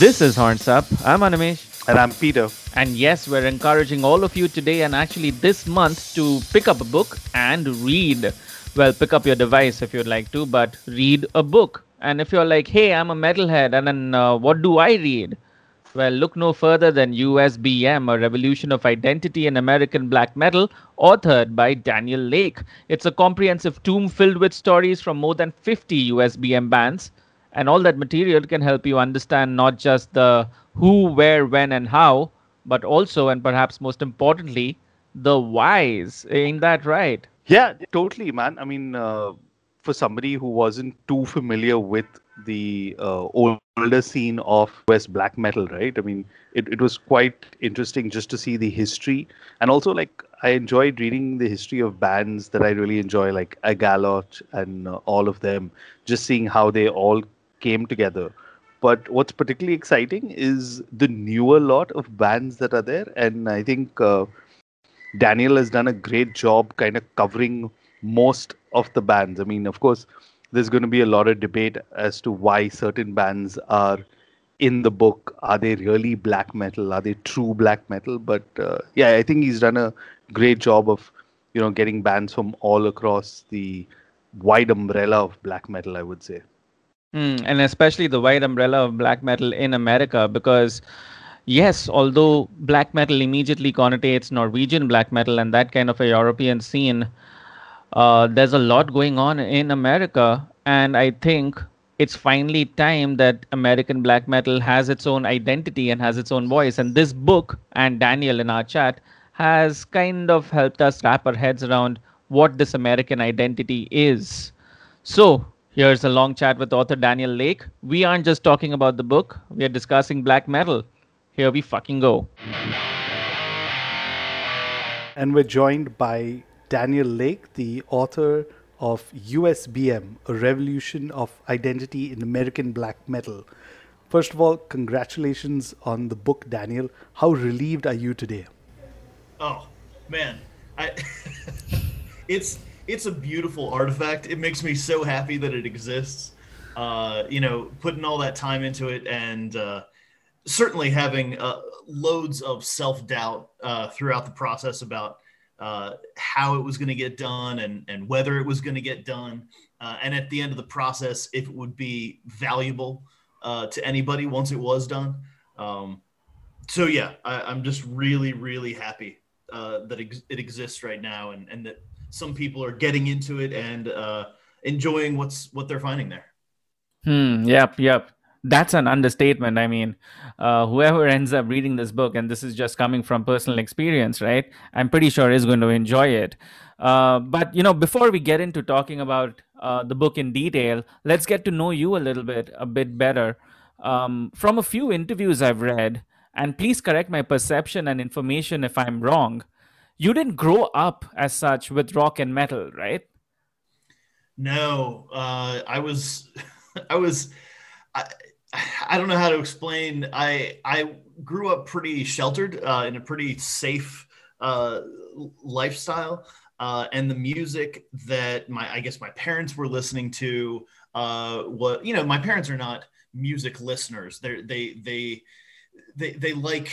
This is Horns Up. I'm Animesh. And I'm Peter. And yes, we're encouraging all of you today and actually this month to pick up a book and read. Well, pick up your device if you'd like to, but read a book. And if you're like, hey, I'm a metalhead, and then uh, what do I read? Well, look no further than USBM, a revolution of identity in American black metal, authored by Daniel Lake. It's a comprehensive tome filled with stories from more than 50 USBM bands, and all that material can help you understand not just the who, where, when, and how, but also, and perhaps most importantly, the whys. Ain't that right? Yeah, totally, man. I mean, uh, for somebody who wasn't too familiar with the uh, older scene of West black metal, right? I mean, it, it was quite interesting just to see the history. And also, like, I enjoyed reading the history of bands that I really enjoy, like Agalloch and uh, all of them, just seeing how they all came together. But what's particularly exciting is the newer lot of bands that are there. And I think uh, Daniel has done a great job kind of covering most of the bands. I mean, of course, there's going to be a lot of debate as to why certain bands are in the book. Are they really black metal? Are they true black metal? But uh, yeah, I think he's done a great job of you know getting bands from all across the wide umbrella of black metal. I would say. Mm, and especially the wide umbrella of black metal in America, because yes, although black metal immediately connotates Norwegian black metal and that kind of a European scene, uh, there's a lot going on in America, and I think it's finally time that American black metal has its own identity and has its own voice. And this book and Daniel in our chat has kind of helped us wrap our heads around what this American identity is. So, here's a long chat with author Daniel Lake. We aren't just talking about the book, we are discussing black metal. Here we fucking go. And we're joined by Daniel Lake, the author of USBM, A Revolution of Identity in American Black Metal. First of all, congratulations on the book, Daniel. How relieved are you today? Oh, man. I it's it's a beautiful artifact. It makes me so happy that it exists. Uh, you know, putting all that time into it and uh, certainly having uh, loads of self doubt uh, throughout the process about uh, how it was going to get done and, and whether it was going to get done. Uh, and at the end of the process, if it would be valuable to anybody once it was done. Um, so, yeah, I, am just really, really happy that ex- it exists right now and, and that some people are getting into it and uh, enjoying what's what they're finding there. Hmm. Yep. Yep that's an understatement. I mean, uh, whoever ends up reading this book, and this is just coming from personal experience, right? I'm pretty sure is going to enjoy it. Uh, but you know, before we get into talking about uh, the book in detail, let's get to know you a little bit, a bit better. Um, from a few interviews I've read, and please correct my perception and information if I'm wrong. You didn't grow up as such with rock and metal, right? No, uh, I was, I was. I, I don't know how to explain. I I grew up pretty sheltered uh, in a pretty safe uh, lifestyle, uh, and the music that my I guess my parents were listening to uh, what you know my parents are not music listeners. They they they they they like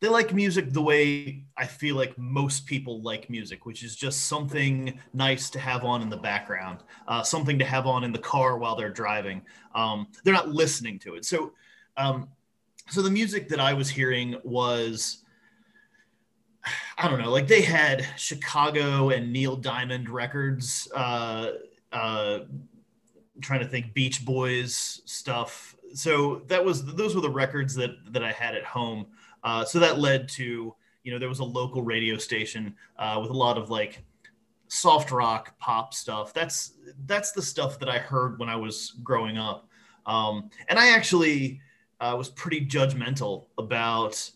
they like music the way I feel like most people like music, which is just something nice to have on in the background, uh, something to have on in the car while they're driving. Um, they're not listening to it. So, um, so the music that I was hearing was, I don't know, like they had Chicago and Neil Diamond records. Uh, uh, trying to think Beach Boys stuff. So that was those were the records that that I had at home. Uh, so that led to, you know, there was a local radio station uh, with a lot of like soft rock pop stuff. That's that's the stuff that I heard when I was growing up. Um, and I actually uh, was pretty judgmental about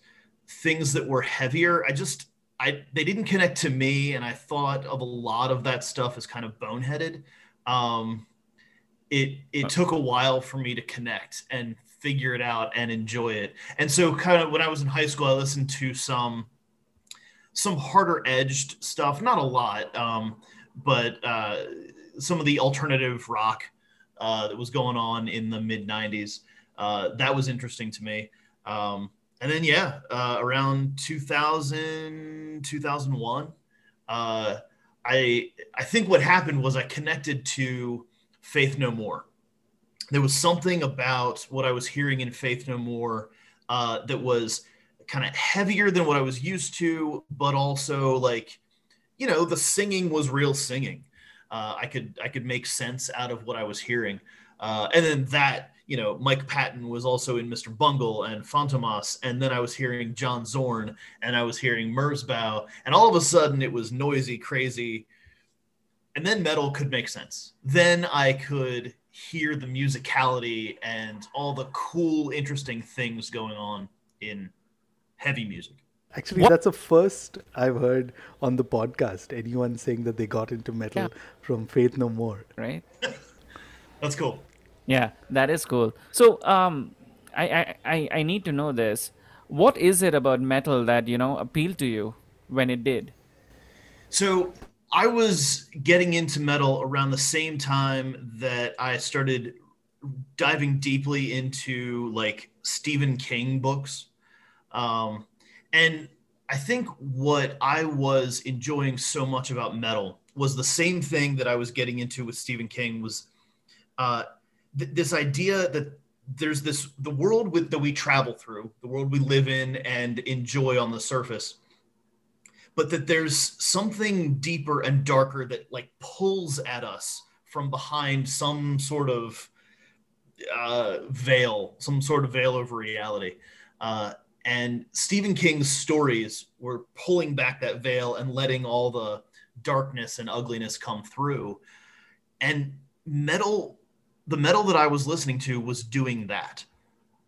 things that were heavier. I just I they didn't connect to me, and I thought of a lot of that stuff as kind of boneheaded. Um, it it took a while for me to connect and figure it out and enjoy it. And so kind of when I was in high school, I listened to some some harder edged stuff, not a lot, um, but uh, some of the alternative rock uh, that was going on in the mid '90s. uh, that was interesting to me. Um, and then, yeah, uh, around 2000, 2001, uh, I, I think what happened was I connected to Faith No More. There was something about what I was hearing in Faith No More uh, that was kind of heavier than what I was used to, but also like, you know, the singing was real singing. Uh, I could I could make sense out of what I was hearing, uh, and then that you know Mike Patton was also in Mr. Bungle and Fantomas, and then I was hearing John Zorn and I was hearing Merzbow, and all of a sudden it was noisy, crazy, and then metal could make sense. Then I could hear the musicality and all the cool, interesting things going on in heavy music. Actually, what? that's the first I've heard on the podcast. Anyone saying that they got into metal yeah. from Faith No More. Right. that's cool. Yeah, that is cool. So, um, I, I I need to know this. What is it about metal that you know appealed to you when it did? So I was getting into metal around the same time that I started diving deeply into like Stephen King books. Um, and I think what I was enjoying so much about metal was the same thing that I was getting into with Stephen King was uh, th- this idea that there's this the world with that we travel through, the world we live in and enjoy on the surface, but that there's something deeper and darker that like pulls at us from behind some sort of uh, veil, some sort of veil over reality. Uh, and Stephen King's stories were pulling back that veil and letting all the darkness and ugliness come through. And metal, the metal that I was listening to was doing that.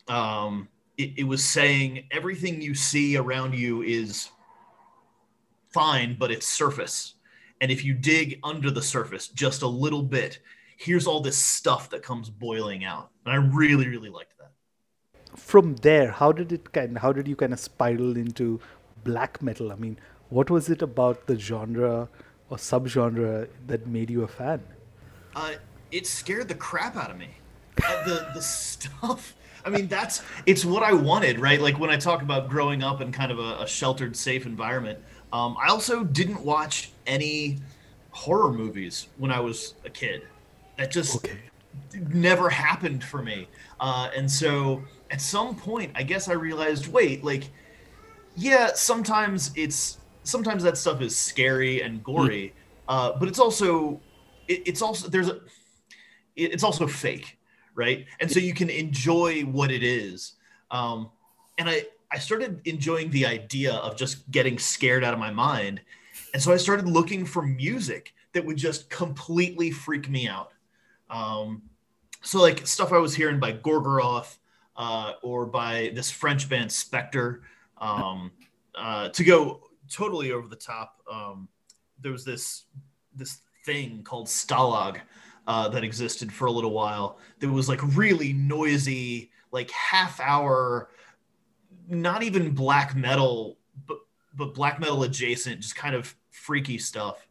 Um, it, it was saying everything you see around you is fine, but it's surface. And if you dig under the surface just a little bit, here's all this stuff that comes boiling out. And I really, really liked that. from there, how did it kind? How did you kind of spiral into black metal? I mean, what was it about the genre or subgenre that made you a fan? Uh, it scared the crap out of me. Uh, the the stuff. I mean, that's it's what I wanted, right? Like when I talk about growing up in kind of a, a sheltered, safe environment. Um, I also didn't watch any horror movies when I was a kid. That just okay. never happened for me. Uh, and so at some point, I guess I realized, wait, like, yeah, sometimes it's sometimes that stuff is scary and gory, mm. uh, but it's also it, it's also there's a it, it's also fake, right? And so you can enjoy what it is. Um, and I I started enjoying the idea of just getting scared out of my mind, and so I started looking for music that would just completely freak me out. Um, so like stuff I was hearing by Gorgoroth uh, or by this French band Spektr. Um, uh, to go totally over the top, um, there was this this thing called Stalaggh uh, that existed for a little while. That was like really noisy, like half hour, not even black metal, but but black metal adjacent, just kind of freaky stuff.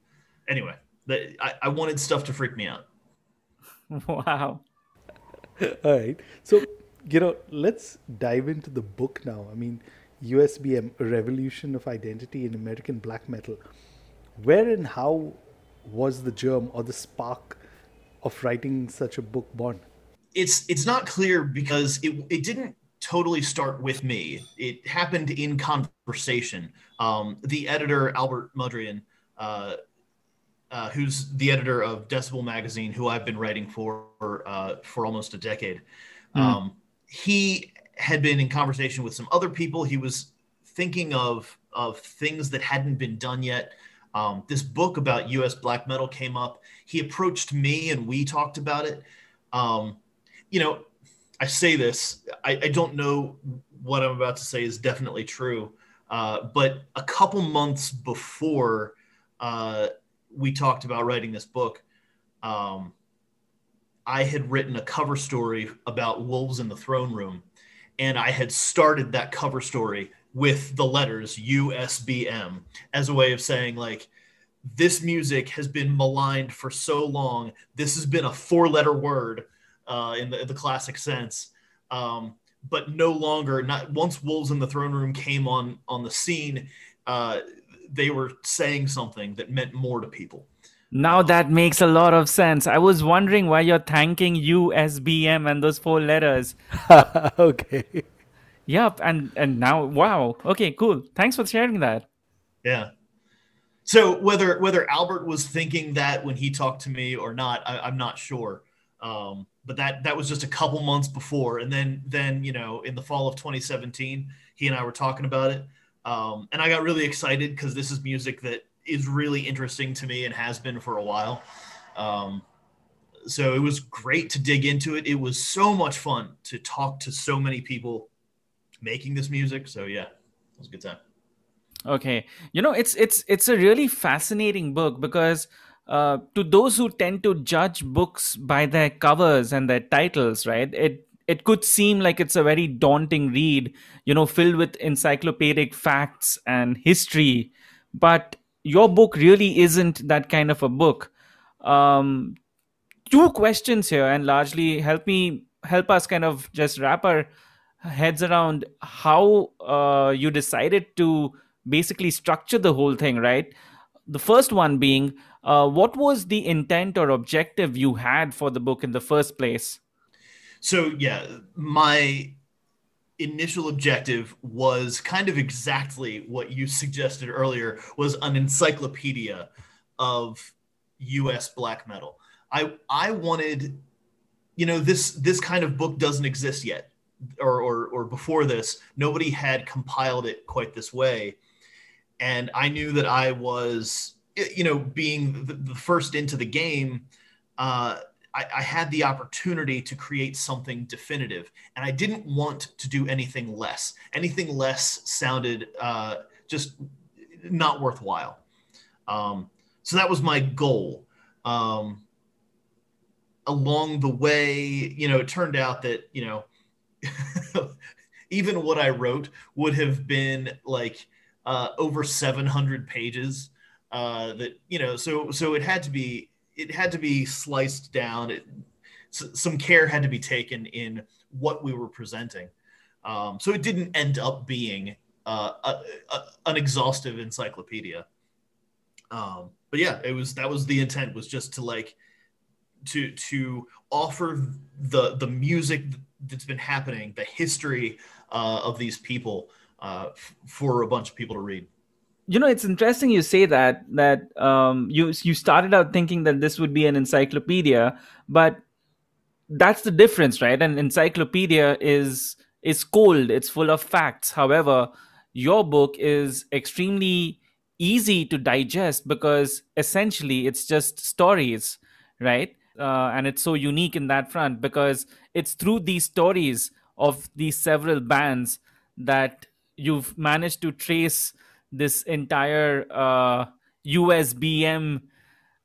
Anyway, that I, I wanted stuff to freak me out. Wow. All right. So you know, let's dive into the book now. I mean, USBM, A Revolution of Identity in American Black Metal. Where and how was the germ or the spark of writing such a book born? It's it's not clear because it it didn't totally start with me. It happened in conversation. Um, the editor Albert Mudrian, uh, uh, who's the editor of Decibel magazine, who I've been writing for uh, for almost a decade. Mm. Um, he had been in conversation with some other people. He was thinking of of things that hadn't been done yet. Um, this book about U.S. black metal came up. He approached me, and we talked about it. Um, you know, I say this. I, I, don't know what I'm about to say is definitely true, uh, but a couple months before uh, we talked about writing this book, um, I had written a cover story about wolves in the throne room, and I had started that cover story with the letters USBM as a way of saying like this music has been maligned for so long. This has been a four-letter word uh, in the, the classic sense. Um, but no longer not once wolves in the throne room came on on the scene uh, they were saying something that meant more to people. Now that makes a lot of sense. I was wondering why you're thanking usbm and those four letters. Okay. Yep and and now wow. Okay cool. Thanks for sharing that. Yeah. So whether whether albert was thinking that when he talked to me or not I, am not sure um, but that that was just a couple months before. And then then you know in the fall of 2017 he and i were talking about it. Um, and i got really excited because this is music that is really interesting to me and has been for a while. Um, so it was great to dig into it. It was so much fun to talk to so many people making this music. So yeah it was a good time. Okay. You know it's it's it's a really fascinating book because uh, to those who tend to judge books by their covers and their titles, right? It it could seem like it's a very daunting read, you know, filled with encyclopedic facts and history. But your book really isn't that kind of a book. Um, two questions here, and largely help me help us kind of just wrap our heads around how uh, you decided to basically structure the whole thing, right? The first one being uh, what was the intent or objective you had for the book in the first place? So, yeah, my initial objective was kind of exactly what you suggested earlier was an encyclopedia of US black metal. I I wanted you know this this kind of book doesn't exist yet or or or before this nobody had compiled it quite this way and I knew that I was you know, being the, the first into the game, uh, I, I, had the opportunity to create something definitive, and I didn't want to do anything less. Anything less sounded uh, just not worthwhile. Um, so that was my goal. Um, along the way, you know, it turned out that you know, even what I wrote would have been like uh, over 700 pages uh, that you know so so it had to be it had to be sliced down. It, some care had to be taken in what we were presenting. Um, so it didn't end up being uh, a, a, an exhaustive encyclopedia. Um, but yeah it was that was the intent was just to like to to offer the the music that's been happening the history uh, of these people uh, f- for a bunch of people to read you know it's interesting you say that that um, you you started out thinking that this would be an encyclopedia but that's the difference right? An encyclopedia is is cold it's full of facts. However your book is extremely easy to digest because essentially it's just stories right? Uh, and it's so unique in that front because it's through these stories of these several bands that you've managed to trace this entire uh, USBM,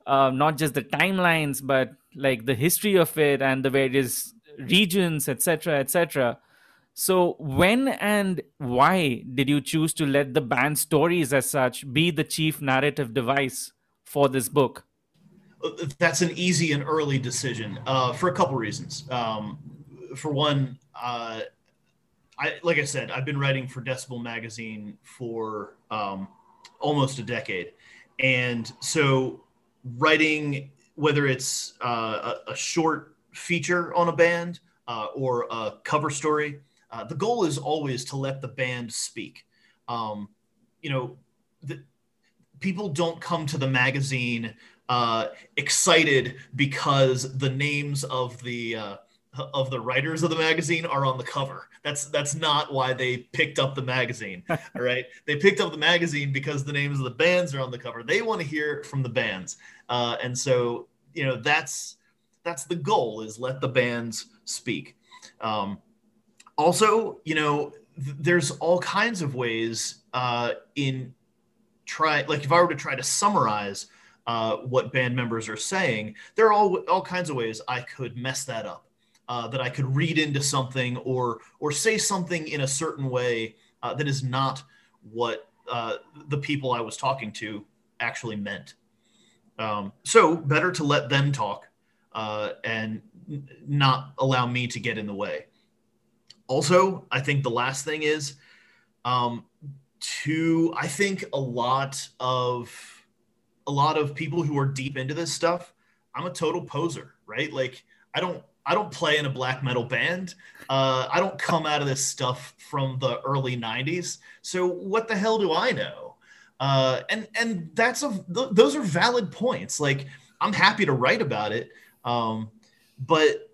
uh, not just the timelines, but like the history of it and the various regions, etc., etc. So, when and why did you choose to let the band stories as such be the chief narrative device for this book? That's an easy and early decision uh, for a couple reasons. Um, for one, uh, I like I said, I've been writing for Decibel Magazine for um, almost a decade, and so writing whether it's uh, a, a, short feature on a band uh, or a cover story, uh, the goal is always to let the band speak. Um, you know, the, people don't come to the magazine uh, excited because the names of the uh, of the writers of the magazine are on the cover. That's that's not why they picked up the magazine. all right, they picked up the magazine because the names of the bands are on the cover. They want to hear from the bands, uh, and so you know that's that's the goal is let the bands speak. Um, also, you know, th- there's all kinds of ways uh, in try like if I were to try to summarize. Uh, what band members are saying, there are all all kinds of ways I could mess that up uh, that I could read into something or or say something in a certain way uh, that is not what uh, the people I was talking to actually meant. Um, so better to let them talk uh, and n- not allow me to get in the way. also, I think the last thing is um, to I think a lot of a lot of people who are deep into this stuff. I'm a total poser, right? Like I don't I don't play in a black metal band. Uh, I don't come out of this stuff from the early '90s. So what the hell do I know? Uh, and and that's a th- those are valid points. Like I'm happy to write about it, um, but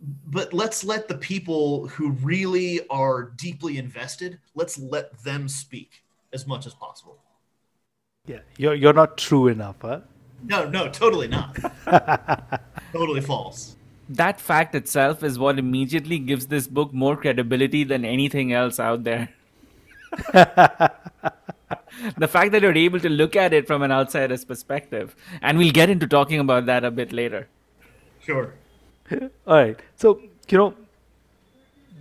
but let's let the people who really are deeply invested let's let them speak as much as possible yeah you're, you're not true enough huh no no totally not totally false that fact itself is what immediately gives this book more credibility than anything else out there the fact that you're able to look at it from an outsider's perspective and we'll get into talking about that a bit later sure All right. So, you know,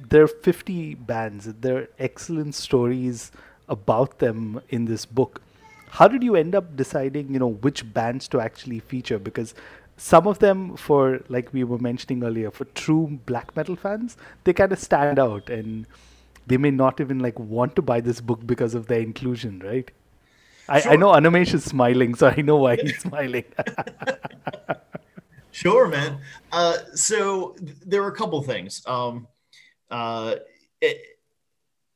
there are 50 bands. There are excellent stories about them in this book. How did you end up deciding, you know, which bands to actually feature? Because some of them, for like we were mentioning earlier, for true black metal fans, they kind of stand out and they may not even like want to buy this book because of their inclusion, right? I, sure. I know Animesh is smiling, so I know why he's smiling. Sure, man. Uh, so there were a couple things. Um, uh, it,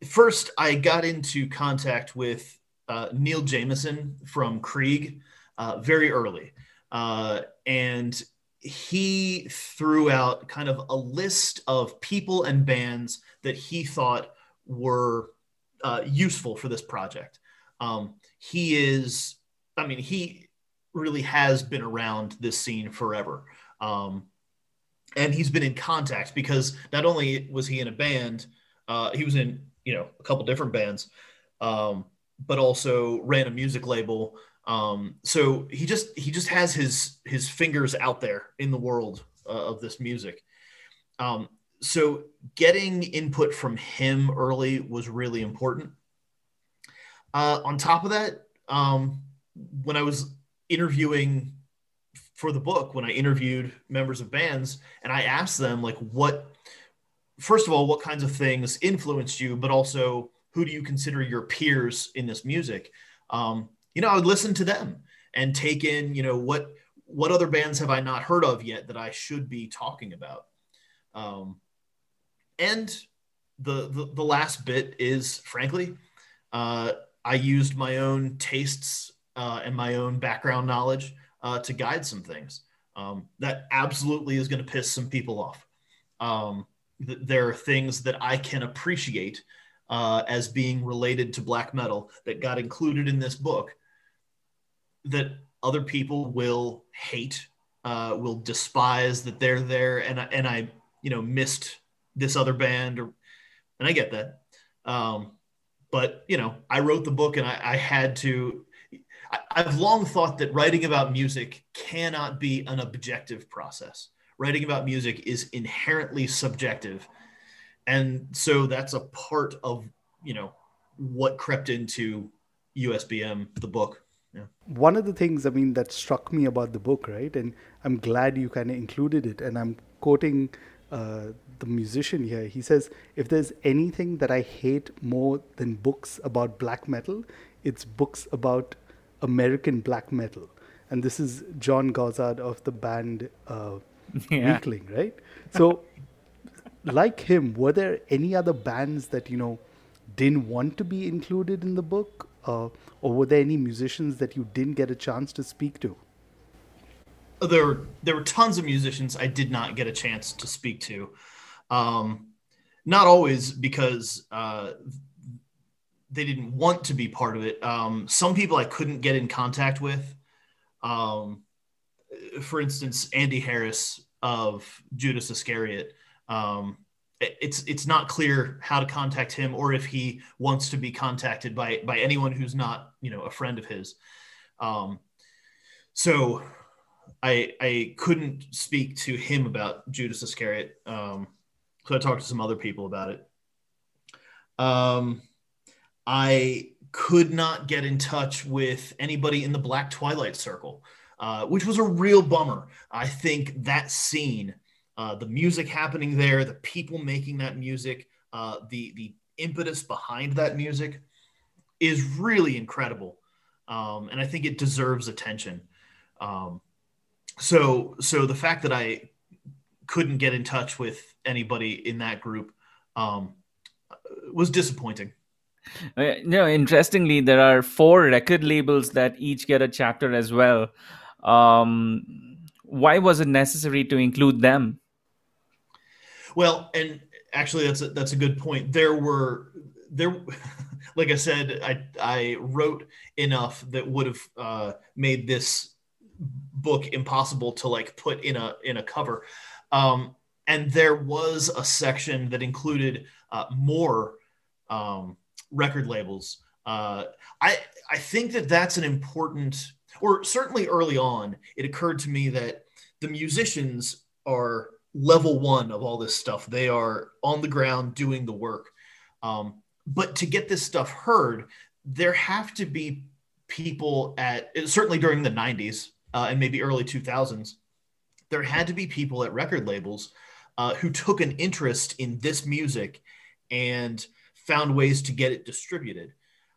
first, I got into contact with uh, Neill Jameson from Krieg uh, very early, uh, and he threw out kind of a list of people and bands that he thought were uh, useful for this project. Um, he is, I mean, he really has been around this scene forever. Um, and he's been in contact because not only was he in a band, uh, he was in you know a couple different bands, um, but also ran a music label. Um, so he just he just has his his fingers out there in the world uh, of this music. Um, so getting input from him early was really important. Uh, on top of that, um, when I was interviewing for the book when I interviewed members of bands and I asked them like what first of all what kinds of things influenced you but also who do you consider your peers in this music um, you know I would listen to them and take in you know what what other bands have I not heard of yet that I should be talking about um, and the, the the last bit is frankly uh, I used my own tastes uh, and my own background knowledge uh, to guide some things. Um, that absolutely is going to piss some people off. Um, th- there are things that I can appreciate uh, as being related to black metal that got included in this book that other people will hate, uh, will despise that they're there, and I, and I you know missed this other band, or and I get that. Um, but you know, I wrote the book and I, I had to I've long thought that writing about music cannot be an objective process. Writing about music is inherently subjective. And so that's a part of, you know, what crept into USBM, the book. Yeah. One of the things, I mean, that struck me about the book, right? And I'm glad you kind of included it. And I'm quoting uh, the musician here. He says, If there's anything that I hate more than books about black metal, it's books about American black metal. And this is John Gossard of the band uh, yeah. Weakling, right? So, like him, were there any other bands that, you know, didn't want to be included in the book? Uh, or were there any musicians that you didn't get a chance to speak to? There were, there were tons of musicians I did not get a chance to speak to. Um, not always because uh, they didn't want to be part of it. Um, some people I couldn't get in contact with. Um, for instance, Andy Harris of Judas Iscariot. Um, it's it's not clear how to contact him or if he wants to be contacted by by anyone who's not you know a friend of his. Um, so I I couldn't speak to him about Judas Iscariot. Um, so I talked to some other people about it. Um, I could not get in touch with anybody in the Black Twilight Circle, uh, which was a real bummer. I think that scene uh, the music happening there, the people making that music, uh, the the impetus behind that music is really incredible, um, and I think it deserves attention. Um, so so the fact that I couldn't get in touch with anybody in that group um, was disappointing. Uh, no, interestingly, there are four record labels that each get a chapter as well. Um, why was it necessary to include them? Well, and actually, that's a, that's a good point. There were there, like I said, I I wrote enough that would have uh, made this book impossible to like put in a in a cover. Um, and there was a section that included uh, more um, record labels. Uh, I I think that that's an important, or certainly early on, it occurred to me that the musicians are level one of all this stuff. They are on the ground doing the work. Um, but to get this stuff heard, there have to be people at certainly during the 90s uh, and maybe early 2000s. There had to be people at record labels uh, who took an interest in this music and found ways to get it distributed.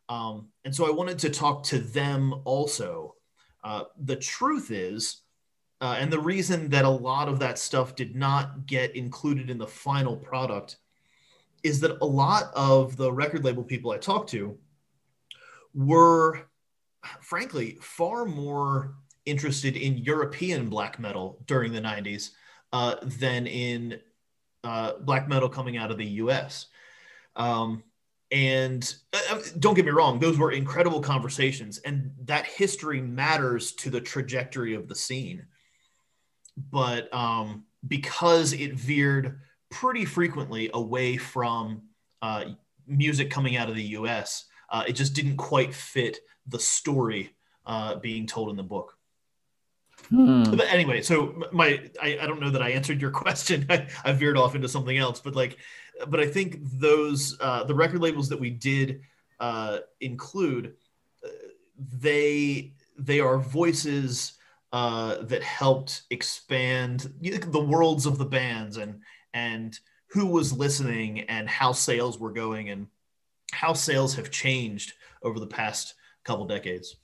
Um, and so I wanted to talk to them also. Uh, the truth is, uh, and the reason that a lot of that stuff did not get included in the final product is that a lot of the record label people I talked to were, frankly, far more interested in European black metal during the 90s uh, than in uh, black metal coming out of the US. Um, and uh, don't get me wrong, those were incredible conversations, and that history matters to the trajectory of the scene. But um, because it veered pretty frequently away from uh, music coming out of the US, uh, it just didn't quite fit the story uh, being told in the book. Hmm. But anyway, so my I, I don't know that I answered your question. I, I veered off into something else, but like but I think those uh, the record labels that we did uh, include uh, they they are voices uh, that helped expand the worlds of the bands and and who was listening and how sales were going and how sales have changed over the past couple decades.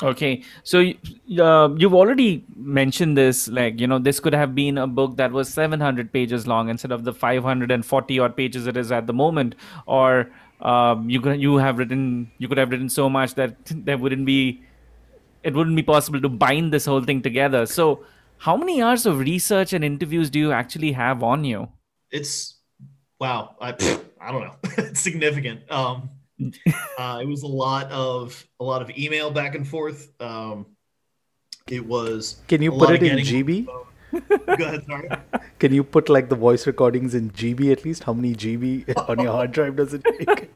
Okay, so uh, you've already mentioned this. Like, you know, this could have been a book that was 700 pages long instead of the 540 odd pages it is at the moment. Or um, you could you have written you could have written so much that there wouldn't be it wouldn't be possible to bind this whole thing together. So, how many hours of research and interviews do you actually have on you? It's wow. I I don't know. it's significant. Um, uh, it was a lot of a lot of email back and forth. Um, it was. Can you put it in GB? Go ahead, sorry. Can you put like the voice recordings in GB at least? How many GB on your hard drive does it take?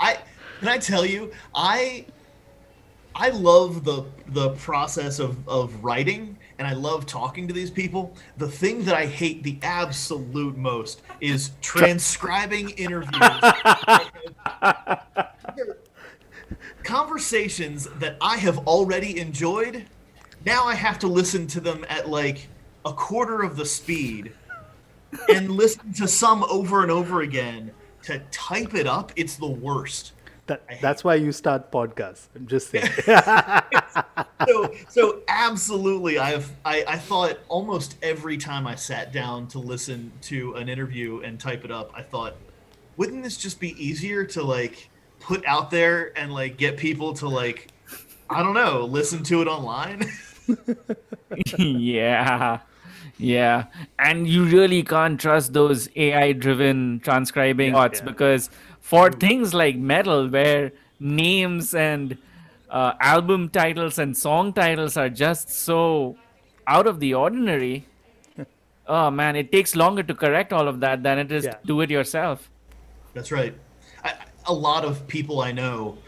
I can I tell you, I I love the the process of of writing and I love talking to these people. The thing that I hate the absolute most is transcribing interviews. Conversations that I have already enjoyed, now I have to listen to them at like a quarter of the speed and listen to some over and over again to type it up. It's the worst. That, that's why you start podcasts. I'm just saying. so, so absolutely, I have. I, I thought almost every time I sat down to listen to an interview and type it up, I thought, wouldn't this just be easier to like put out there and like get people to like, I don't know, listen to it online? yeah. Yeah, and you really can't trust those AI-driven transcribing yeah, bots yeah. because for things like metal where names and uh, album titles and song titles are just so out of the ordinary. Oh man it takes longer to correct all of that than it is yeah. to do it yourself. That's right. I, a lot of people i know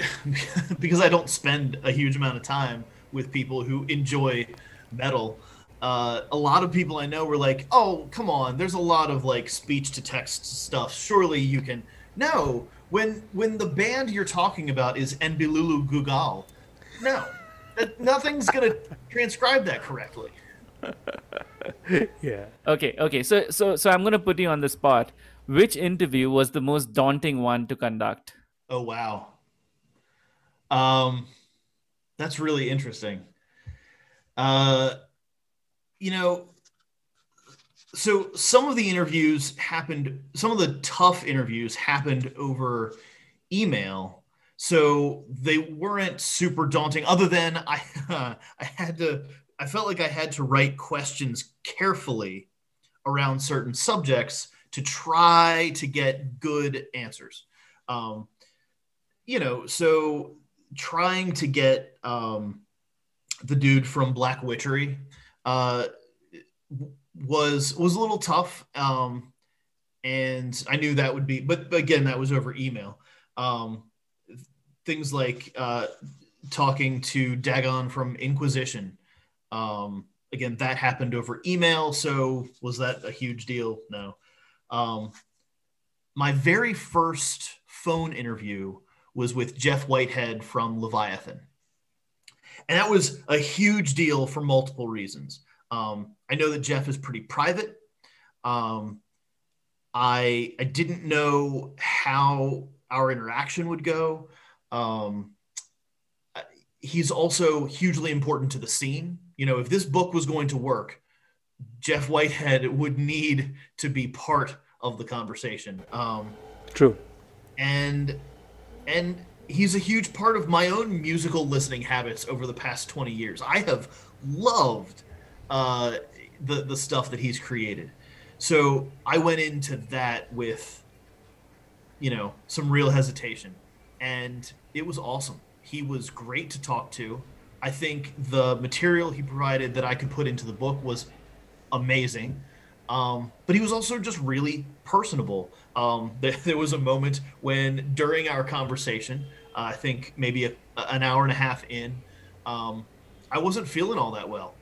because i don't spend a huge amount of time with people who enjoy metal uh, a lot of people i know were like oh come on there's a lot of like speech to text stuff. Surely you can no, when when the band you're talking about is Nbilulu Gugal, no, nothing's gonna transcribe that correctly. yeah. Okay, okay. So so so I'm gonna put you on the spot. Which interview was the most daunting one to conduct? Oh wow. Um that's really interesting. Uh you know, so some of the interviews happened some of the tough interviews happened over email. So they weren't super daunting other than i uh, i had to i felt like i had to write questions carefully around certain subjects to try to get good answers. Um, you know so trying to get um, the dude from black witchery uh, was was a little tough um, and i knew that would be but, again that was over email. Um, things like uh, talking to dagon from inquisition. Um, again that happened over email so was that a huge deal? No. Um, my very first phone interview was with jeff whitehead from leviathan. And that was a huge deal for multiple reasons um, I know that Jeff is pretty private. Um, I I didn't know how our interaction would go. Um, he's also hugely important to the scene. You know, if this book was going to work, Jeff Whitehead would need to be part of the conversation. Um, True. And and he's a huge part of my own musical listening habits over the past 20 years. I have loved uh, the the stuff that he's created. So I went into that with, you know, some real hesitation, and it was awesome. He was great to talk to. I think the material he provided that I could put into the book was amazing. Um, but he was also just really personable. Um, there, there, was a moment when, during our conversation, uh, I think maybe a, an hour and a half in, um, I wasn't feeling all that well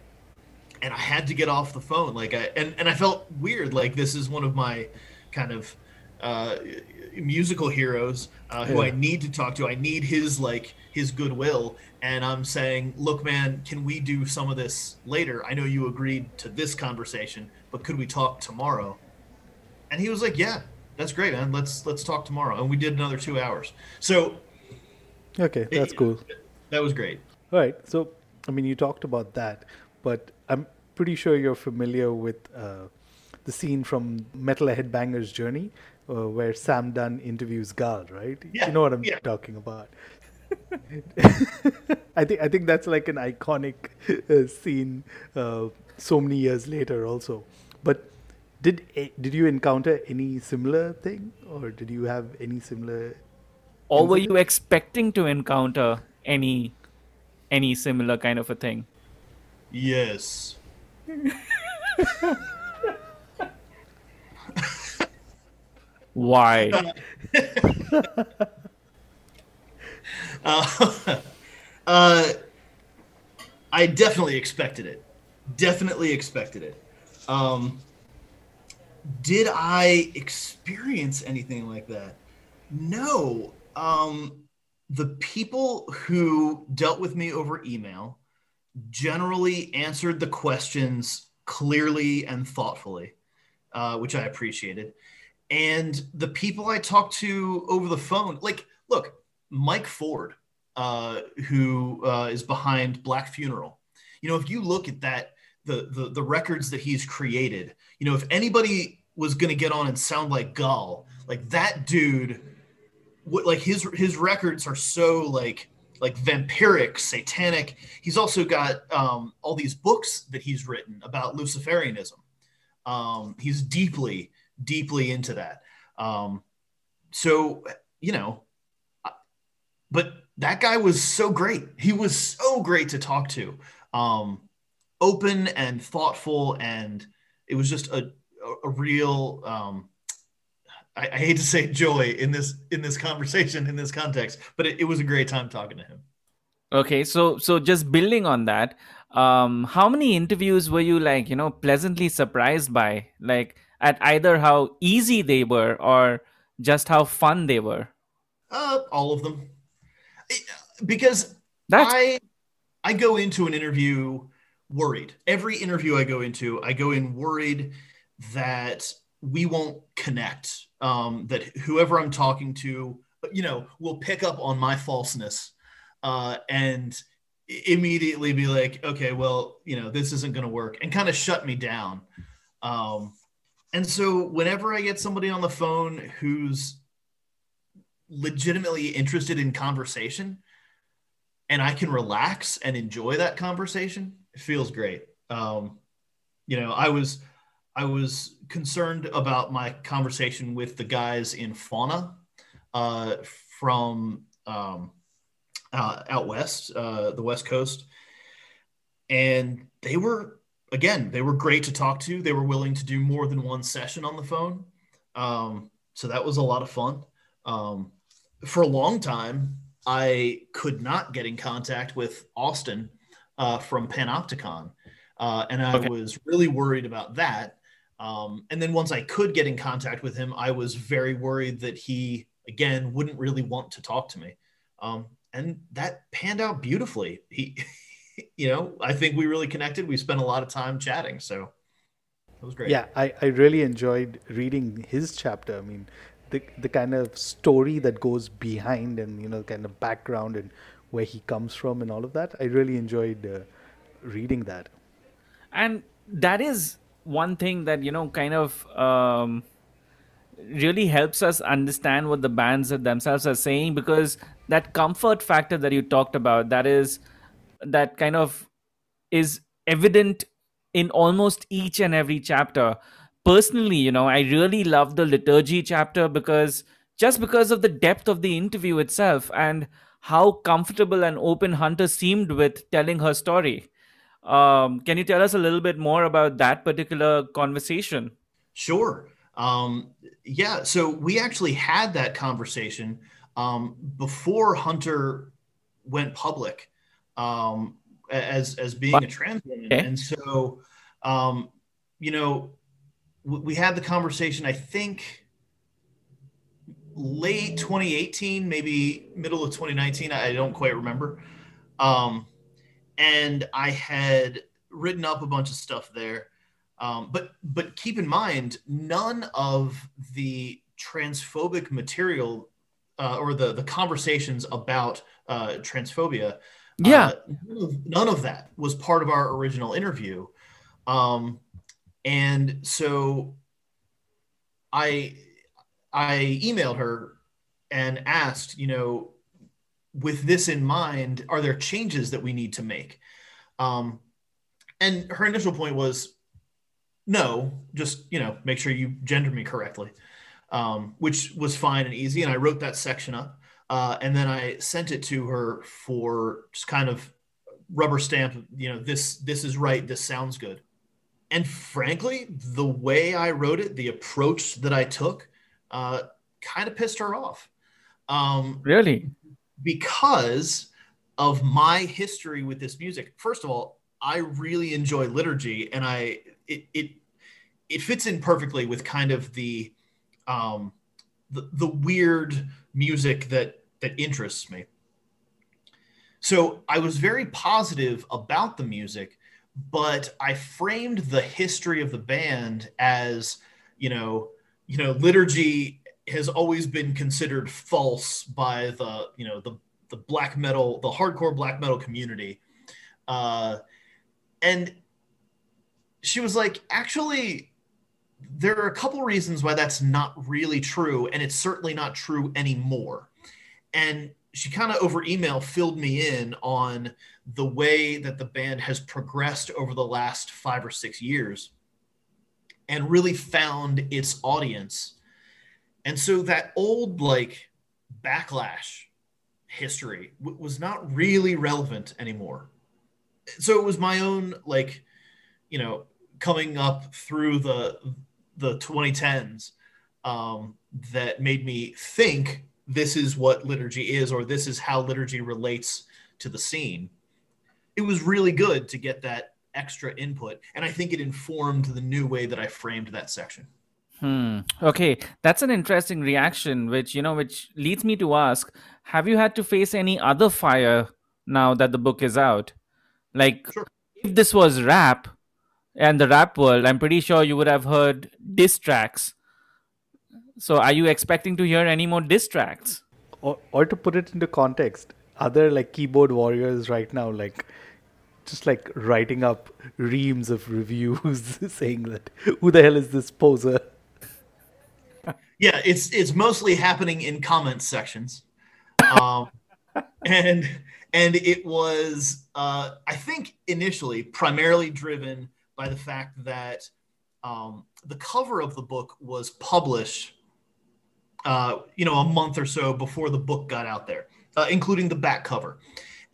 and I had to get off the phone. Like I and, and I felt weird. Like this is one of my kind of uh, musical heroes uh, who yeah. I need to talk to. I need his like his goodwill. And I'm saying, look, man, can we do some of this later? I know you agreed to this conversation, but could we talk tomorrow? And he was like, yeah, that's great, man. Let's let's talk tomorrow. And we did another two hours. So okay, that's it, cool. That was great. All right. So I mean, you talked about that, but pretty sure you're familiar with uh, the scene from Metal Headbanger's Journey, uh, where Sam Dunn interviews Gaahl, right? Yeah, you know what I'm yeah. talking about. I think I think that's like an iconic uh, scene uh, so many years later, also. But did did you encounter any similar thing, or did you have any similar? Or were you expecting to encounter any any similar kind of a thing? Yes. Why? uh, uh, I definitely expected it. Definitely expected it. Um, did I experience anything like that? No. Um, the people who dealt with me over email generally answered the questions clearly and thoughtfully, uh, which I appreciated. And the people I talked to over the phone, like, look, Mike Ford, uh, who uh, is behind Black Funeral, you know, if you look at that, the, the, the records that he's created, you know, if anybody was going to get on and sound like Gaahl, like that dude, what, like his his records are so like like vampiric, satanic. He's also got um, all these books that he's written about Luciferianism. Um, he's deeply, deeply into that. Um, so, you know, but that guy was so great. He was so great to talk to. Um, open and thoughtful, and it was just a, a, a real um, I, I, hate to say joy in this in this conversation in this context, but it, it, was a great time talking to him. Okay, so so just building on that, um, how many interviews were you like you know pleasantly surprised by, like at either how easy they were or just how fun they were? Uh, all of them, because That's... I I go into an interview worried. Every interview I go into, I go in worried that we won't connect. Um, that whoever I'm talking to, you know, will pick up on my falseness uh, and immediately be like, okay, well, you know, this isn't going to work, and kind of shut me down. Um, and so whenever I get somebody on the phone who's legitimately interested in conversation and I can relax and enjoy that conversation, it feels great. Um, you know, I was I was concerned about my conversation with the guys in Fauna uh, from um, uh, out west, uh, the West Coast, and they were again they were great to talk to. They were willing to do more than one session on the phone, um, so that was a lot of fun. Um, for a long time, I could not get in contact with Austin uh, from Panopticon, uh, and I okay. was really worried about that. Um, and then once I could get in contact with him, I was very worried that he again wouldn't really want to talk to me. Um, and that panned out beautifully. He, you know, I think we really connected. We spent a lot of time chatting, so it was great. Yeah, I, I really enjoyed reading his chapter. I mean, the the kind of story that goes behind and you know kind of background and where he comes from and all of that. I really enjoyed uh, reading that. And that is one thing that you know kind of um, really helps us understand what the bands themselves are saying because that comfort factor that you talked about that is that kind of is evident in almost each and every chapter. Personally you know i really love the liturgy chapter because just because of the depth of the interview itself and how comfortable and open hunter seemed with telling her story um, can you tell us a little bit more about that particular conversation sure um, yeah, so we actually had that conversation um, before Hunter went public um, as as being a trans woman, okay. and so um, you know we had the conversation. I think late 2018, maybe middle of 2019. I don't quite remember. Um, and I had written up a bunch of stuff there. Um, but but keep in mind, none of the transphobic material uh, or the the conversations about uh, transphobia, yeah, uh, none, of, none, of, that was part of our original interview, um, and so I I emailed her and asked, you know, with this in mind, are there changes that we need to make? Um, and her initial point was no, just you know, make sure you gender me correctly, um, which was fine and easy. And I wrote that section up, uh, and then I sent it to her for just kind of rubber stamp. You know, this this is right. This sounds good. And frankly, the way I wrote it, the approach that I took, uh, kind of pissed her off. Um, really, because of my history with this music. First of all, I really enjoy liturgy, and I it it it fits in perfectly with kind of the um, the, the weird music that that interests me. So I was very positive about the music, but I framed the history of the band as, you know, you know, liturgy has always been considered false by the, you know, the the black metal, the hardcore black metal community. Uh, and she was like, actually, there are a couple reasons why that's not really true, and it's certainly not true anymore. And she kind of over email filled me in on the way that the band has progressed over the last five or six years and really found its audience. And so that old like backlash history w- was not really relevant anymore. So it was my own like, you know, coming up through the the 2010s um, that made me think this is what liturgy is or this is how liturgy relates to the scene it was really good to get that extra input and i think it informed the new way that i framed that section hmm okay that's an interesting reaction which you know which leads me to ask have you had to face any other fire now that the book is out like sure. if this was rap and the rap world, I'm pretty sure you would have heard diss tracks. So, are you expecting to hear any more diss tracks? Or, or to put it into context, other like keyboard warriors right now, like just like writing up reams of reviews saying that who the hell is this poser? Yeah, it's it's mostly happening in comment sections, um, and and it was uh, I think initially primarily driven by the fact that um, the cover of the book was published, uh, you know, a month or so before the book got out there, uh, including the back cover.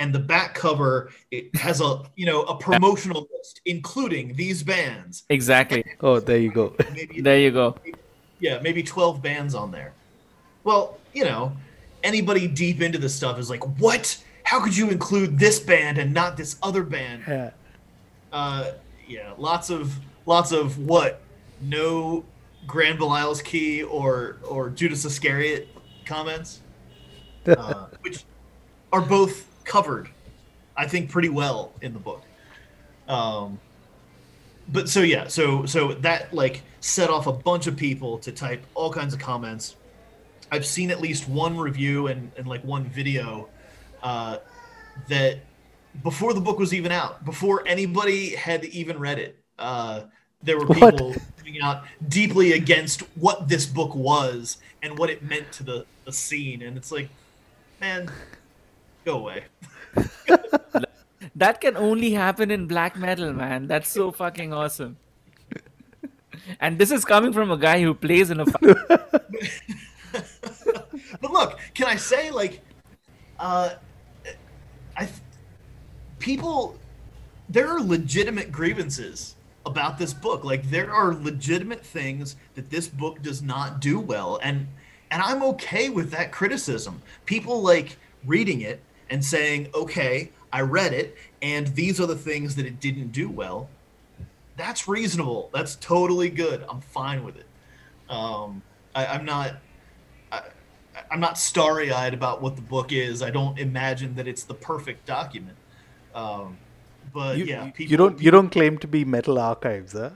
And the back cover it has a you know a promotional list, including these bands. Exactly. Oh, there you go. Maybe There you go. Yeah, maybe 12 bands on there. Well, you know, anybody deep into this stuff is like, what? How could you include this band and not this other band? Yeah. Uh, yeah, lots of lots of what? No Grand Belial's key or or Judas Iscariot comments, uh, which are both covered, I think, pretty well in the book. Um, but so yeah, so so that like set off a bunch of people to type all kinds of comments. I've seen at least one review and, and like one video uh, that before the book was even out, before anybody had even read it, uh, there were What? people coming out deeply against what this book was and what it meant to the, the scene. And it's like, man, go away. That can only happen in black metal, man. That's so fucking awesome. And this is coming from a guy who plays in a. but look, can I say like, uh, I people, there are legitimate grievances about this book. Like there are legitimate things that this book does not do well, and and I'm okay with that criticism. People like reading it and saying, okay, I read it, and these are the things that it didn't do well. That's reasonable. That's totally good. I'm fine with it. Um, I, I'm not. I, I'm not starry-eyed about what the book is. I don't imagine that it's the perfect document. Um, but You, yeah, you- people, you don't you don't claim to be metal archives, huh?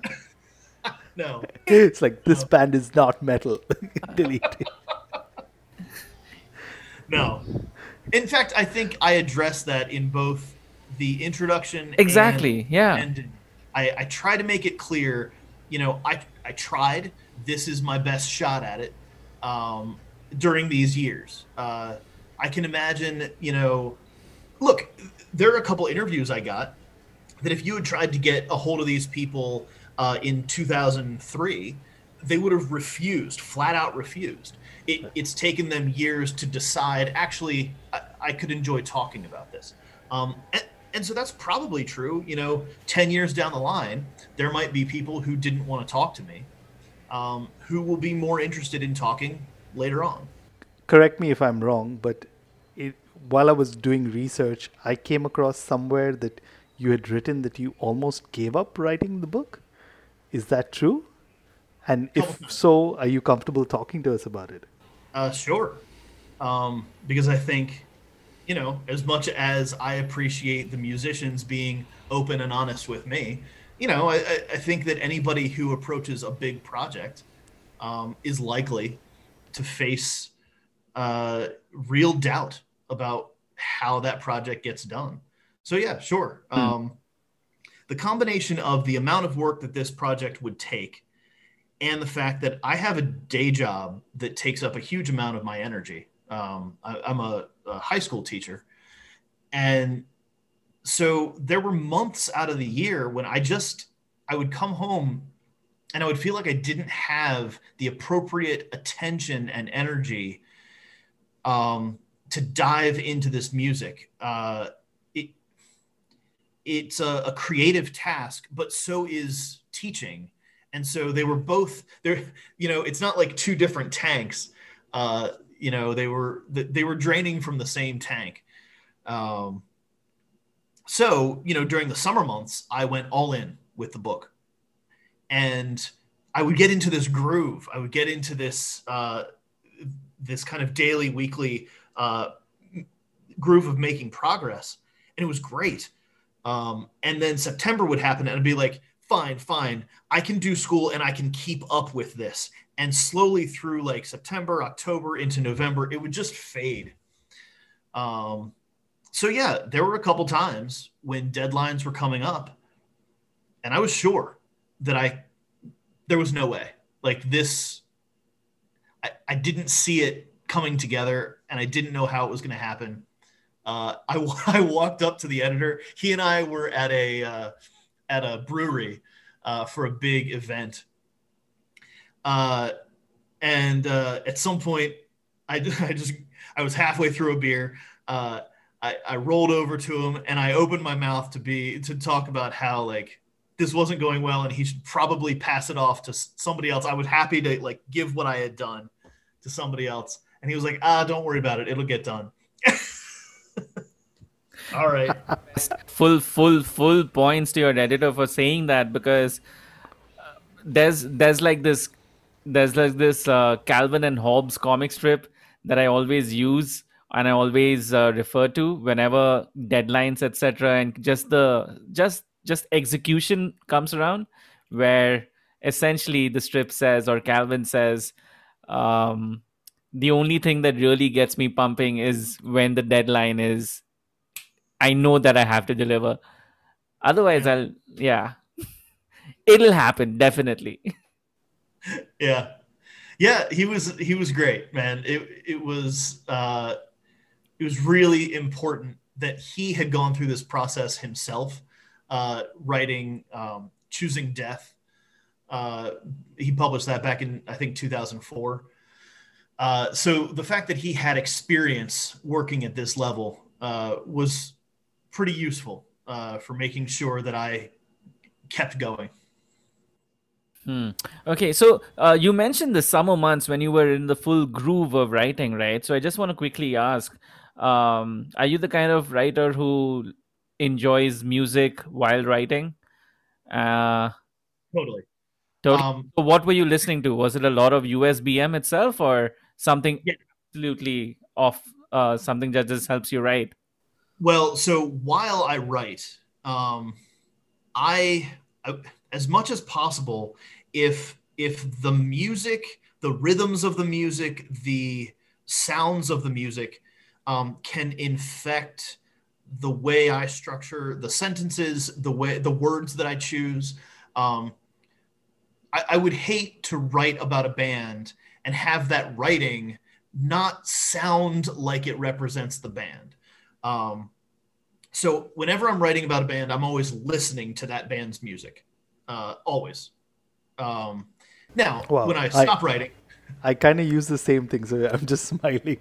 no. It's like this band is not metal. Delete it. No. In fact, I think I addressed that in both the introduction. Exactly, And, yeah. And I, I try to make it clear, you know, I, I tried. This is my best shot at it um, during these years. Uh, I can imagine, you know, look, there are a couple interviews I got that if you had tried to get a hold of these people uh, in 2003, they would have refused, flat out refused. It, it's taken them years to decide. Actually, I, I could enjoy talking about this, um, and, and so that's probably true. You know, ten years down the line, there might be people who didn't want to talk to me, um, who will be more interested in talking later on. Correct me if I'm wrong, but it, while I was doing research, I came across somewhere that you had written that you almost gave up writing the book. Is that true? And if so, are you comfortable talking to us about it? Uh, sure. Um, because I think, you know, as much as I appreciate the musicians being open and honest with me, you know, I, I think that anybody who approaches a big project um, is likely to face uh, real doubt about how that project gets done. So, yeah, sure. Um, the combination of the amount of work that this project would take and the fact that I have a day job that takes up a huge amount of my energy. Um, I, I'm a, a high school teacher. And so there were months out of the year when I just, I would come home and I would feel like I didn't have the appropriate attention and energy um, to dive into this music. Uh, it, it's a, a creative task, but so is teaching and so they were both they're you know it's not like two different tanks uh you know they were they were draining from the same tank. Um so you know during the summer months i went all in with the book. And i would get into this groove. I would get into this uh this kind of daily weekly uh groove of making progress. And it was great. Um, and then September would happen and I'd be like, fine, fine, I can do school and I can keep up with this. And slowly through like September, October into November, it would just fade. Um, so yeah, there were a couple times when deadlines were coming up, and I was sure that I there was no way. Like this, I, I didn't see it coming together, and I didn't know how it was going to happen. Uh, I, I walked up to the editor. He and I were at a uh, at a brewery uh, for a big event, uh, and uh, at some point, I, I just I was halfway through a beer. Uh, I, I rolled over to him and I opened my mouth to be to talk about how like this wasn't going well and he should probably pass it off to somebody else. I was happy to like give what I had done to somebody else. And he was like, ah, don't worry about it. It'll get done. All right. full, full, full points to your editor for saying that because uh, there's there's like this there's like this uh, Calvin and Hobbes comic strip that I always use and I always uh, refer to whenever deadlines, etc., and just the just just execution comes around, where essentially the strip says or Calvin says, um, the only thing that really gets me pumping is when the deadline is, I know that I have to deliver. Otherwise, I'll yeah, it'll happen definitely. yeah yeah he was he was great man it it was uh it was really important that he had gone through this process himself, uh, writing um, Choosing Death. Uh, he published that back in, I think, 2004. Uh, so the fact that he had experience working at this level uh, was pretty useful uh, for making sure that I kept going. Hmm. Okay, so uh, you mentioned the summer months when you were in the full groove of writing, right? So I just want to quickly ask um, are you the kind of writer who enjoys music while writing? Uh, totally. Totally. Um, so what were you listening to? Was it a lot of USBM itself, or something yeah. absolutely off? Uh, something that just helps you write. Well, so while I write, um, I, I as much as possible, if if the music, the rhythms of the music, the sounds of the music um, can infect the way I structure the sentences, the way the words that I choose. Um, I, I would hate to write about a band and have that writing not sound like it represents the band. Um, so whenever I'm writing about a band, I'm always listening to that band's music, uh, always. Um, now, well, when I stop I, writing, I kind of use the same thing, so I'm just smiling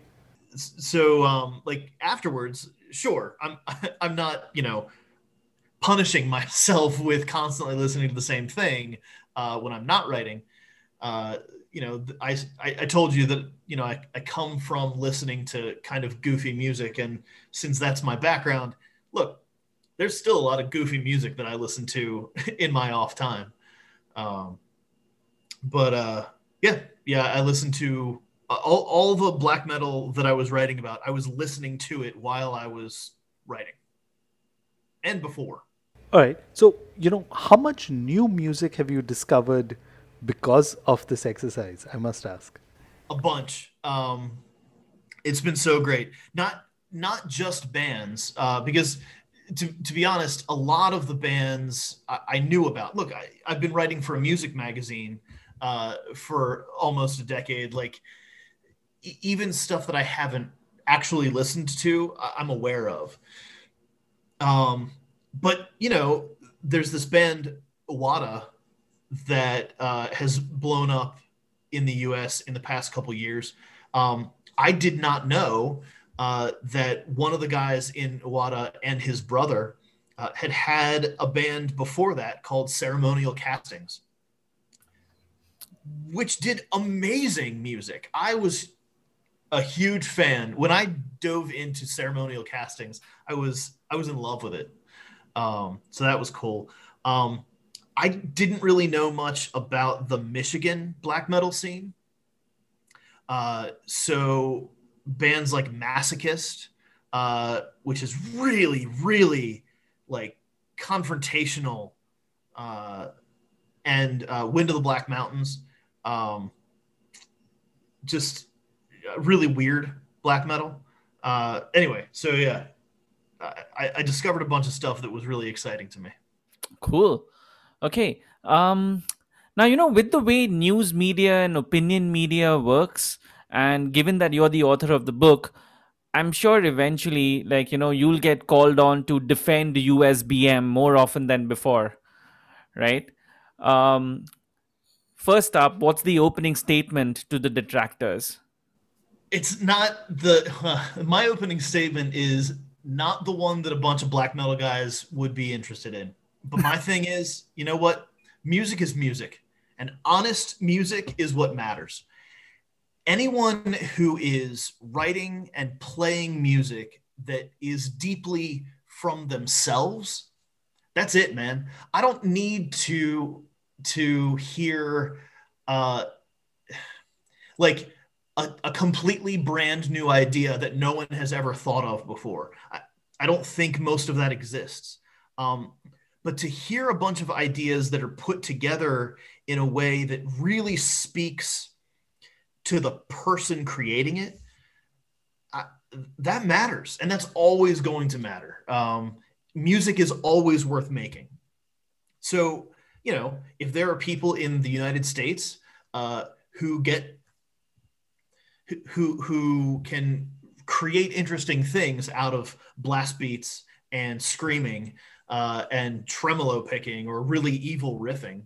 so um like afterwards sure i'm i'm not you know punishing myself with constantly listening to the same thing uh, when i'm not writing uh, you know I, I, told you that you know I, I come from listening to kind of goofy music and since that's my background look there's still a lot of goofy music that i listen to in my off time um, but uh, yeah yeah i listen to all, all the black metal that I was writing about, I was listening to it while I was writing and before. All right. So, you know, how much new music have you discovered because of this exercise? I must ask. A bunch. Um, it's been so great. Not not just bands, uh, because to, to be honest, a lot of the bands I, I knew about. Look, I, I've been writing for a music magazine uh, for almost a decade. Like even stuff that I haven't actually listened to, I'm aware of. Um, but you know, there's this band Uada that uh, has blown up in the U.S. in the past couple years. Um, I did not know uh, that one of the guys in Uada and his brother uh, had had a band before that called Ceremonial Castings, which did amazing music. I was a huge fan. When I dove into ceremonial castings, I was I was in love with it. Um, so that was cool. Um, I didn't really know much about the Michigan black metal scene. Uh, so bands like Masochist, uh, which is really, really like confrontational uh, and uh, Wind of the Black Mountains. Um, just really weird black metal. Uh, anyway, so yeah, I, I discovered a bunch of stuff that was really exciting to me. Cool. Okay. Um, now, you know, with the way news media and opinion media works, and given that you're the author of the book, I'm sure eventually, like, you know, you'll get called on to defend USBM more often than before, right? Um, first up, what's the opening statement to the detractors? It's not the, uh, my opening statement is not the one that a bunch of black metal guys would be interested in. But my thing is, you know what? Music is music, and honest music is what matters. Anyone who is writing and playing music that is deeply from themselves, that's it, man. I don't need to to hear uh like a, a, completely brand new idea that no one has ever thought of before. I, I don't think most of that exists. Um, but to hear a bunch of ideas that are put together in a way that really speaks to the person creating it, I, that matters. And that's always going to matter. Um, music is always worth making. So, you know, if there are people in the United States uh, who get who who can create interesting things out of blast beats and screaming uh, and tremolo picking or really evil riffing.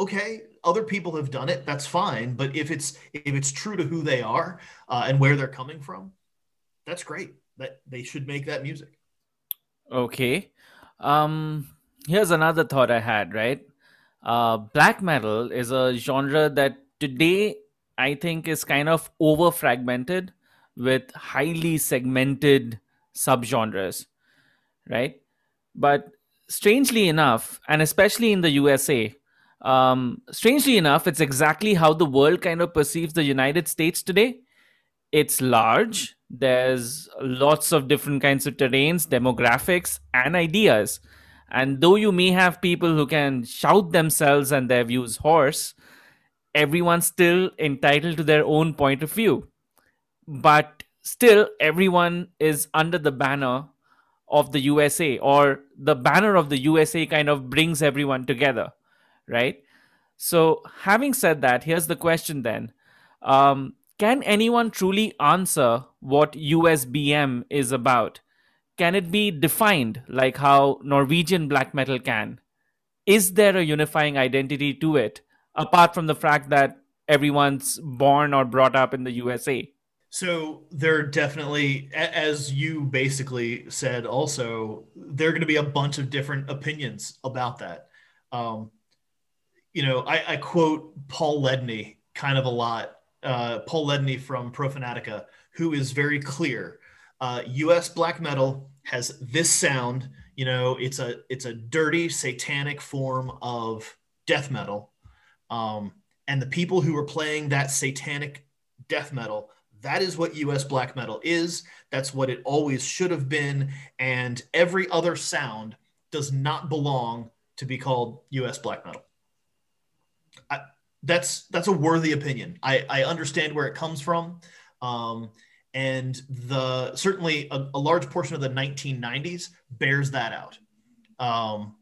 Okay other people have done it that's fine but if it's if it's true to who they are uh, and where they're coming from that's great. That they should make that music. Okay um here's another thought i had right? Uh black metal is a genre that today I think is kind of over fragmented with highly segmented subgenres, right? But strangely enough, and especially in the USA, um, strangely enough, it's exactly how the world kind of perceives the United States today. It's large, there's lots of different kinds of terrains, demographics, and ideas. And though you may have people who can shout themselves and their views hoarse, everyone's still entitled to their own point of view. But still, everyone is under the banner of the USA, or the banner of the USA kind of brings everyone together, right? So, having said that, here's the question then um, Can anyone truly answer what USBM is about? Can it be defined like how Norwegian black metal can? Is there a unifying identity to it? apart from the fact that everyone's born or brought up in the USA. So there are definitely, as you basically said, also there are going to be a bunch of different opinions about that. Um, you know, I, I, quote Paul Ledney kind of a lot. Uh, Paul Ledney from Profanatica, who is very clear. Uh, U.S. black metal has this sound. You know, it's a it's a dirty satanic form of death metal um, and the people who are playing that satanic death metal, that is what US black metal is. That's what it always should have been. And every other sound does not belong to be called US black metal. I, that's that's a worthy opinion. I, I understand where it comes from. Um, and the certainly a, a, large portion of the 1990s bears that out. Um,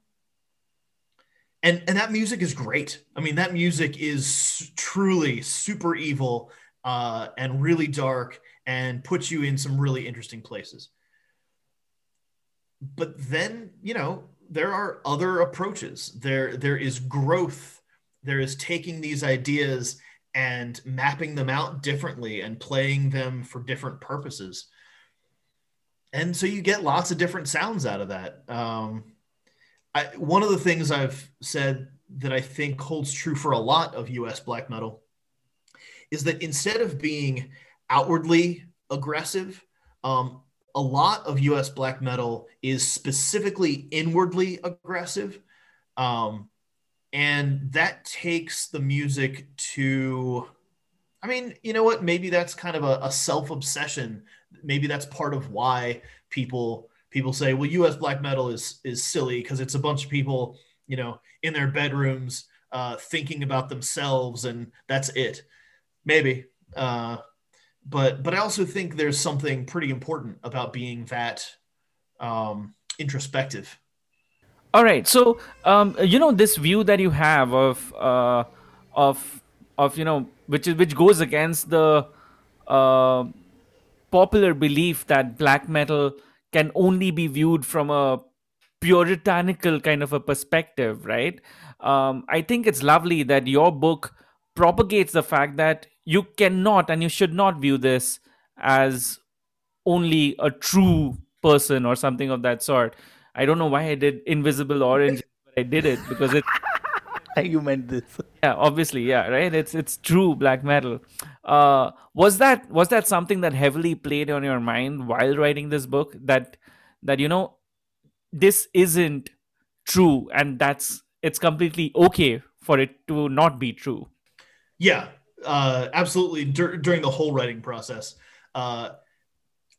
and and that music is great. I mean, that music is truly super evil uh, and really dark, and puts you in some really interesting places. But then, you know, there are other approaches. There there is growth. There is taking these ideas and mapping them out differently and playing them for different purposes. And so you get lots of different sounds out of that. Um, I, one of the things I've said that I think holds true for a lot of US black metal is that instead of being outwardly aggressive, um, a lot of US black metal is specifically inwardly aggressive. Um, and that takes the music to, I mean, you know what? Maybe that's kind of a, a self obsession. Maybe that's part of why people people say, well, U.S. black metal is is silly because it's a bunch of people, you know, in their bedrooms uh, thinking about themselves, and that's it. Maybe, uh, but but I also think there's something pretty important about being that um, introspective. All right, so um, you know this view that you have of uh, of of you know which is which goes against the uh, popular belief that black metal can only be viewed from a puritanical kind of a perspective, right? Um, I think it's lovely that your book propagates the fact that you cannot and you should not view this as only a true person or something of that sort. I don't know why I did Invisible Orange, but I did it because it you meant this. Yeah, obviously, yeah, right. It's it's true black metal. Uh, was that was that something that heavily played on your mind while writing this book? That that you know, this isn't true, and that's it's completely okay for it to not be true. Yeah, uh, absolutely. Dur- during the whole writing process, uh,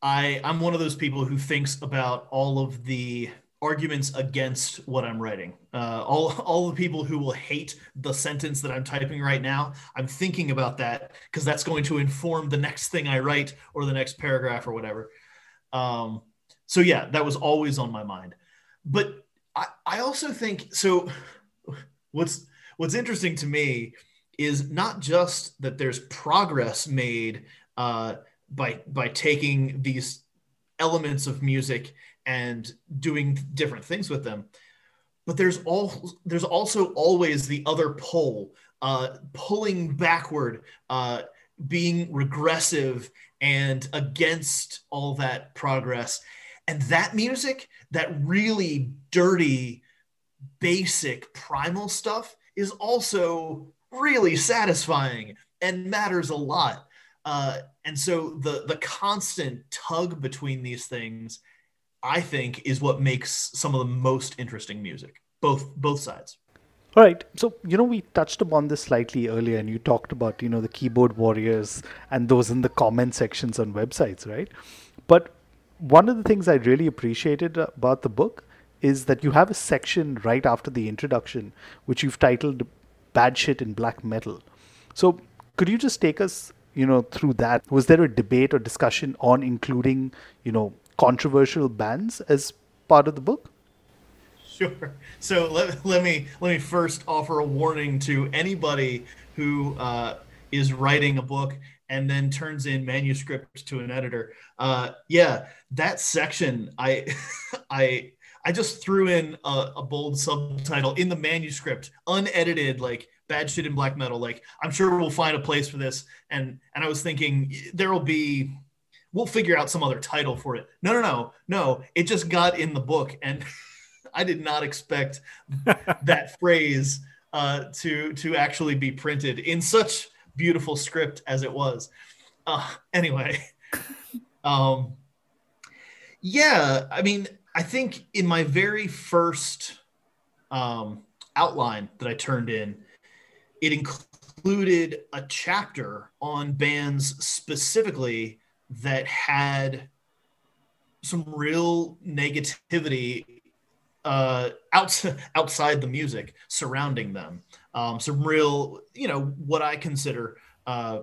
I I'm one of those people who thinks about all of the arguments against what I'm writing. Uh, all all the people who will hate the sentence that I'm typing right now, I'm thinking about that because that's going to inform the next thing I write or the next paragraph or whatever. Um, so yeah, that was always on my mind. But I, I also think so. What's what's interesting to me is not just that there's progress made uh, by by taking these elements of music and doing different things with them but there's all there's also always the other pole uh, pulling backward uh, being regressive and against all that progress. And that music that really dirty basic primal stuff is also really satisfying and matters a lot uh, and so the the constant tug between these things I think is what makes some of the most interesting music, both both sides. All right. So, you know, we touched upon this slightly earlier and you talked about, you know, the keyboard warriors and those in the comment sections on websites, right? But one of the things I really appreciated about the book is that you have a section right after the introduction which you've titled Bad Shit in Black Metal. So, could you just take us, you know, through that? Was there a debate or discussion on including, you know, controversial bands as part of the book? Sure. So let, let me let me first offer a warning to anybody who uh, is writing a book and then turns in manuscript to an editor. Uh, yeah, that section I I I just threw in a, a, bold subtitle in the manuscript, unedited, like bad shit in black metal. Like I'm sure we'll find a place for this. And and I was thinking there will be we'll figure out some other title for it. No, no, no, no. It just got in the book, and I did not expect that phrase uh, to to actually be printed in such beautiful script as it was. Uh, anyway, um, yeah, I mean, I think in my very first um, outline that I turned in, it included a chapter on bands specifically that had some real negativity uh, outside outside the music surrounding them. Um, some real, you know, what I consider uh,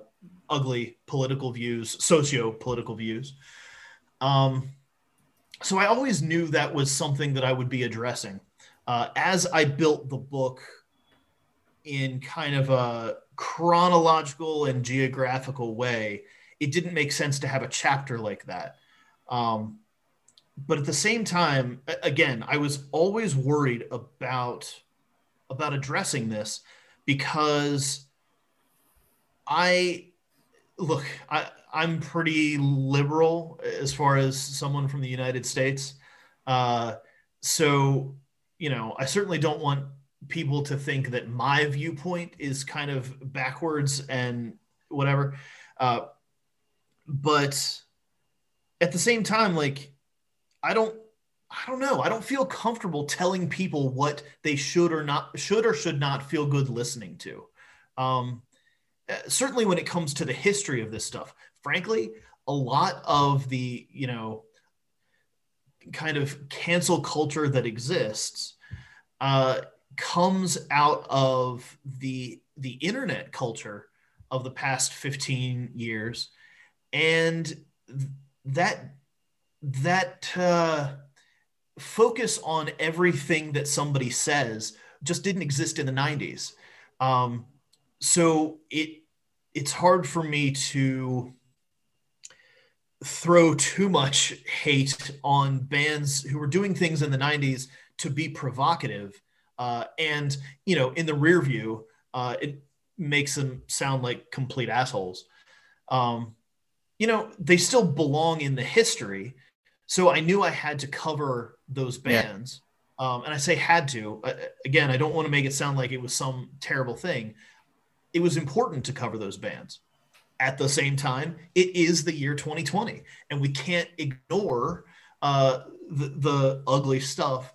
ugly political views, socio political views. Um, so I always knew that was something that I would be addressing. Uh, as I built the book in kind of a chronological and geographical way, it didn't make sense to have a chapter like that. Um, but at the same time, again, I was always worried about about addressing this because I look, I, I'm pretty liberal as far as someone from the United States. Uh, so, you know, I certainly don't want people to think that my viewpoint is kind of backwards and whatever. Uh, but at the same time like i don't i don't know i don't feel comfortable telling people what they should or not should or should not feel good listening to um, certainly when it comes to the history of this stuff frankly a lot of the you know kind of cancel culture that exists uh, comes out of the the internet culture of the past 15 years. And that that uh, focus on everything that somebody says just didn't exist in the 90s um, so it it's hard for me to throw too much hate on bands who were doing things in the 90s to be provocative. Uh, and you know in the rear view uh, it makes them sound like complete assholes. Um, you know they still belong in the history. So i knew i had to cover those bands. Yeah. um, and i say had to uh, again i don't want to make it sound like it was some terrible thing it was important to cover those bands at the same time, it is the year 2020, and we can't ignore uh, the, the ugly stuff.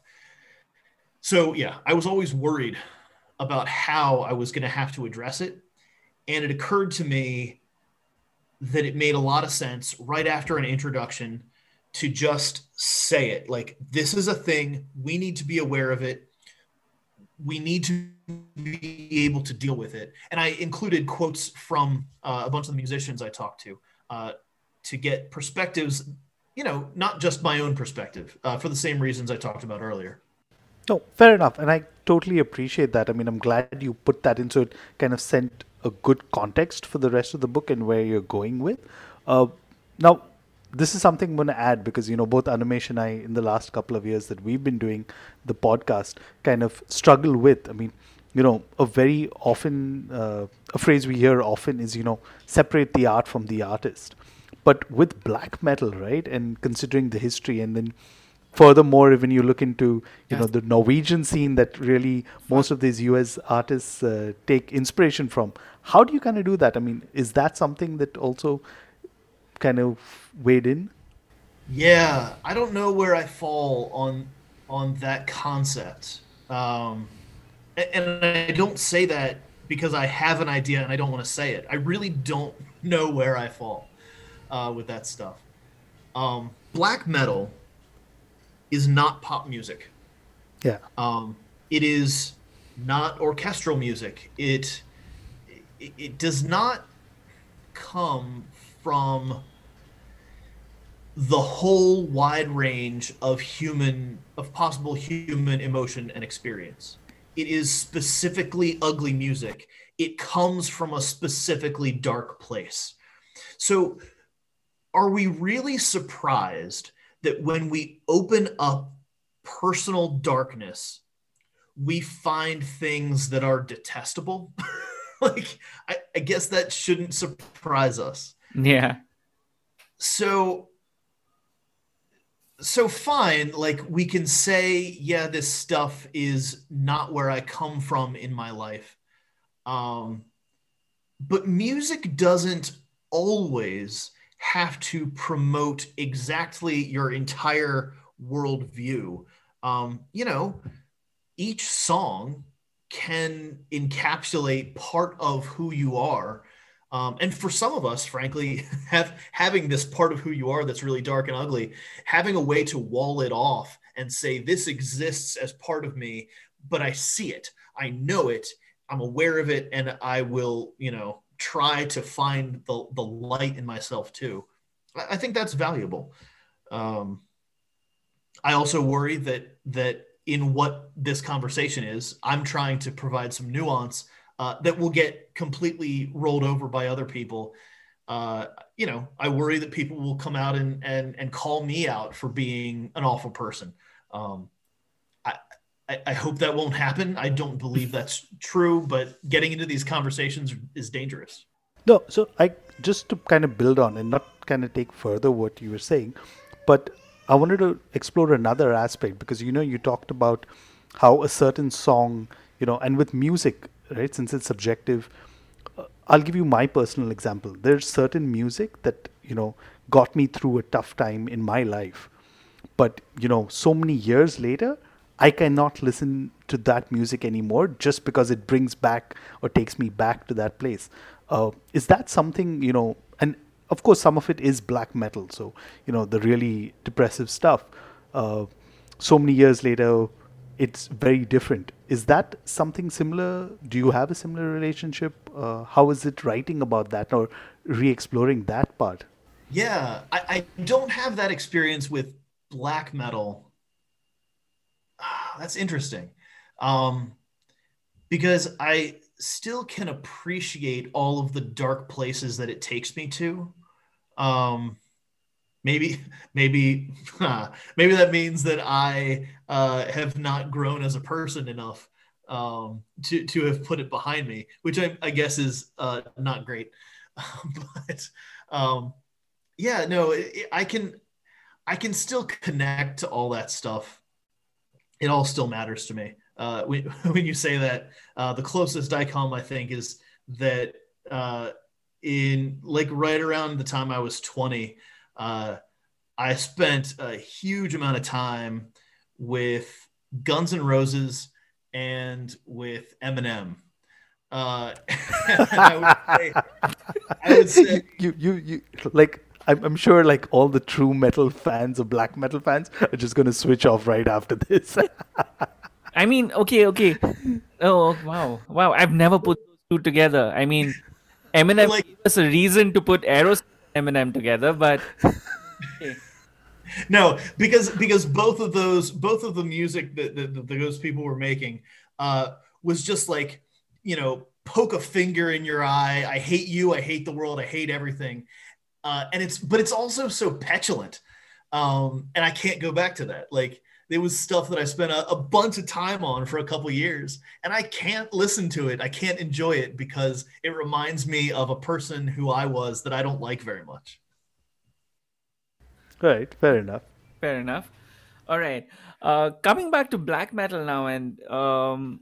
So, yeah, I was always worried about how I was going to have to address it. And it occurred to me that it made a lot of sense right after an introduction to just say it like, this is a thing. We need to be aware of it. We need to be able to deal with it. And I included quotes from uh, a bunch of the musicians I talked to uh, to get perspectives, you know, not just my own perspective uh, for the same reasons I talked about earlier. No, fair enough. And I totally appreciate that. I mean, I'm glad you put that in so it kind of sent a good context for the rest of the book and where you're going with. Uh, now, this is something I'm going to add because you know both Animesh and I in the last couple of years that we've been doing the podcast kind of struggle with. I mean, you know, a very often uh, a phrase we hear often is you know separate the art from the artist. But with black metal, right, and considering the history, and then furthermore, when you look into you know the Norwegian scene that really most of these U.S. artists uh, take inspiration from, how do you kind of do that? I mean, is that something that also kind of weighed in? Yeah, I don't know where I fall on on that concept. Um, and I don't say that because I have an idea and I don't want to say it. I really don't know where I fall uh, with that stuff. Um, black metal is not pop music. Yeah. Um, it is not orchestral music. It, it it does not come from the whole wide range of human of possible human emotion and experience it is specifically ugly music. It comes from a specifically dark place. So, are we really surprised that when we open up personal darkness, we find things that are detestable? like, I, I guess that shouldn't surprise us. Yeah. So, so fine like we can say yeah this stuff is not where i come from in my life. Um but music doesn't always have to promote exactly your entire worldview. Um you know each song can encapsulate part of who you are um, and for some of us, frankly, have having this part of who you are that's really dark and ugly, having a way to wall it off and say this exists as part of me, but I see it, I know it, I'm aware of it, and I will, you know, try to find the the light in myself too. I, I think that's valuable. Um, I also worry that that in what this conversation is, I'm trying to provide some nuance uh, that will get completely rolled over by other people. Uh, you know, I worry that people will come out and and and call me out for being an awful person. Um, I, I, I hope that won't happen. I don't believe that's true, but getting into these conversations is dangerous. No, so I just to kind of build on and not kind of take further what you were saying, but I wanted to explore another aspect because you know you talked about how a certain song, you know, and with music, right? Since it's subjective, uh, I'll give you my personal example. There's certain music that you know got me through a tough time in my life, but you know, so many years later, I cannot listen to that music anymore just because it brings back or takes me back to that place. Uh, is that something you know? And of course, some of it is black metal, so you know the really depressive stuff. uh, so many years later, it's very different. Is that something similar? Do you have a similar relationship? Uh, how is it writing about that or re-exploring that part? Yeah, I, I don't have that experience with black metal. Ah, that's interesting. Um, because I still can appreciate all of the dark places that it takes me to. Um, maybe, maybe, maybe that means that I uh, have not grown as a person enough um, to to have put it behind me, which I, I guess is uh, not great. but um, yeah, no, it, I can I can still connect to all that stuff. It all still matters to me. Uh, when, when you say that, uh, the closest I come, I think, is that uh, in like right around the time I was 20, uh, I spent a huge amount of time with Guns N' Roses and with Eminem. Uh, I, would say, I would say you, you, you, like I'm, I'm sure like all the true metal fans or black metal fans are just going to switch off right after this. I mean, okay, okay. Oh, wow. Wow. I've never put those two together. I mean, Eminem like, gave us a reason to put Aerosmith Eminem together, but. no, because because both of those, both of the music that, that, that those people were making uh, was just like, you know, poke a finger in your eye. I hate you. I hate the world. I hate everything uh, and it's but it's also so petulant um, and i can't go back to that like there was stuff that i spent a, a bunch of time on for a couple years and i can't listen to it. I can't enjoy it because it reminds me of a person who i was that i don't like very much. Right fair enough. Fair enough. All right uh, coming back to black metal now and um,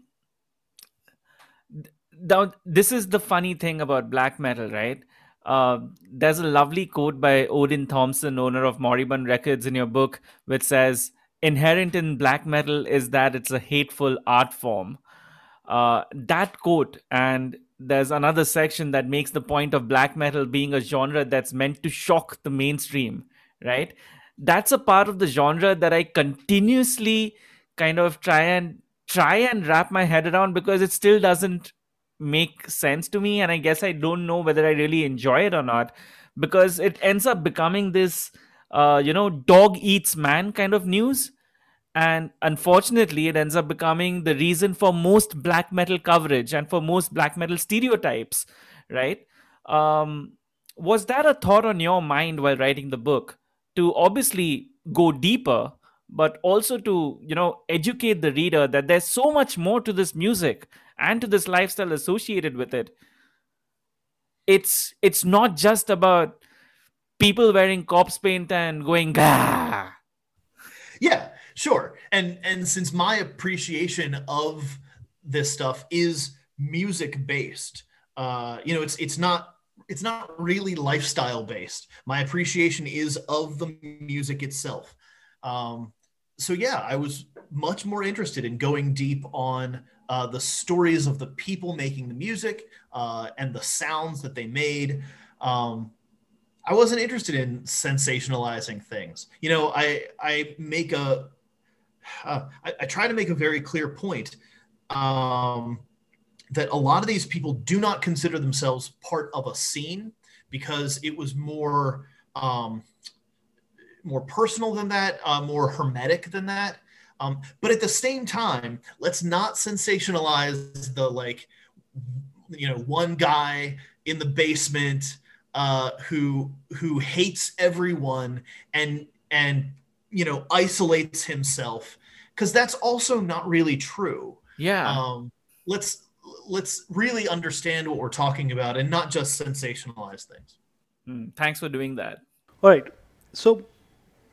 now this is the funny thing about black metal right? Uh, there's a lovely quote by Odin Thompson, owner of Moribund Records, in your book, which says, Inherent in black metal is that it's a hateful art form. Uh, that quote, and there's another section that makes the point of black metal being a genre that's meant to shock the mainstream, right? That's a part of the genre that I continuously kind of try and try and wrap my head around because it still doesn't make sense to me and i guess i don't know whether i really enjoy it or not because it ends up becoming this uh, you know dog eats man kind of news. And unfortunately it ends up becoming the reason for most black metal coverage and for most black metal stereotypes right? Um, was that a thought on your mind while writing the book to obviously go deeper but also to you know educate the reader that there's so much more to this music and to this lifestyle associated with it? It's it's not just about people wearing corpse paint and going Gah! yeah sure and and since my appreciation of this stuff is music based uh you know it's it's not it's not really lifestyle based my appreciation is of the music itself um so yeah, I was much more interested in going deep on uh, the stories of the people making the music uh, and the sounds that they made. Um, I wasn't interested in sensationalizing things. You know, I I make a uh, I, I, try to make a very clear point um, that a lot of these people do not consider themselves part of a scene because it was more um, more personal than that, uh, more hermetic than that. Um, but at the same time, let's not sensationalize the like, you know, one guy in the basement uh, who who hates everyone and and you know isolates himself because that's also not really true. Yeah. Um, let's let's really understand what we're talking about and not just sensationalize things. Mm, thanks for doing that. All right. So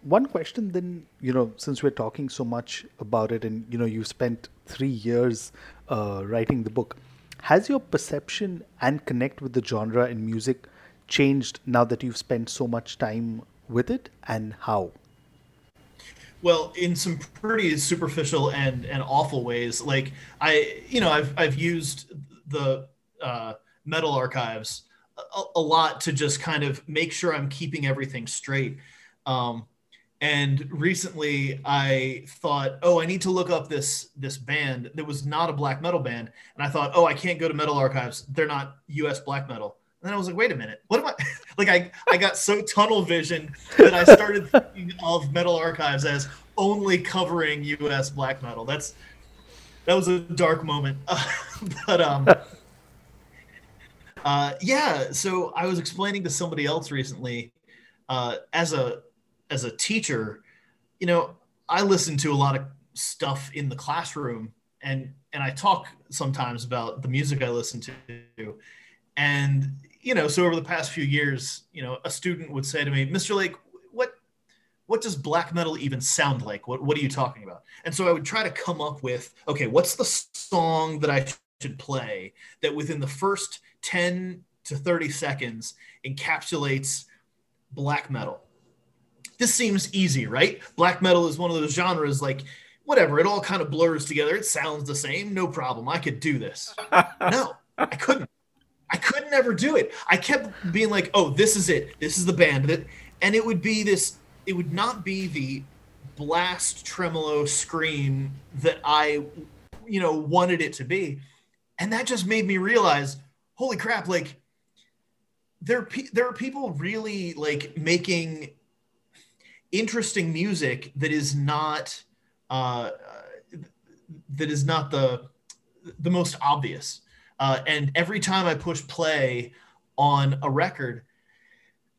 one question then you know since we're talking so much about it and you know you spent three years uh, writing the book has your perception and connect with the genre in music changed now that you've spent so much time with it and how well in some pretty superficial and and awful ways like i you know i've i've used the uh, metal archives a, a, lot to just kind of make sure i'm keeping everything straight um, and recently I thought, oh, I need to look up this this band that was not a black metal band, and I thought, oh, I can't go to Metal Archives; they're not U.S. black metal. And then I was like, wait a minute, what am I? like, I I got so tunnel vision that I started thinking of Metal Archives as only covering U.S. black metal. That's that was a dark moment, but um. Uh, yeah, so I was explaining to somebody else recently, uh, as a as a teacher, you know, I listen to a lot of stuff in the classroom and and I talk sometimes about the music I listen to. And you know, so over the past few years, you know, a student would say to me, "Mr. Lake, what what does black metal even sound like? What what are you talking about?" And so I would try to come up with, okay, what's the song that I should play that within the first 10 to 30 seconds encapsulates black metal this seems easy, right? Black metal is one of those genres like whatever, it all kind of blurs together. It sounds the same, no problem. I could do this. no, I couldn't. I couldn't ever do it. I kept being like, "Oh, this is it. This is the band." That and it would be this it would not be the blast tremolo scream that I you know wanted it to be. And that just made me realize, holy crap, like there there are people really like making interesting music that is not uh, that is not the the most obvious. Uh, and every time I push play on a record,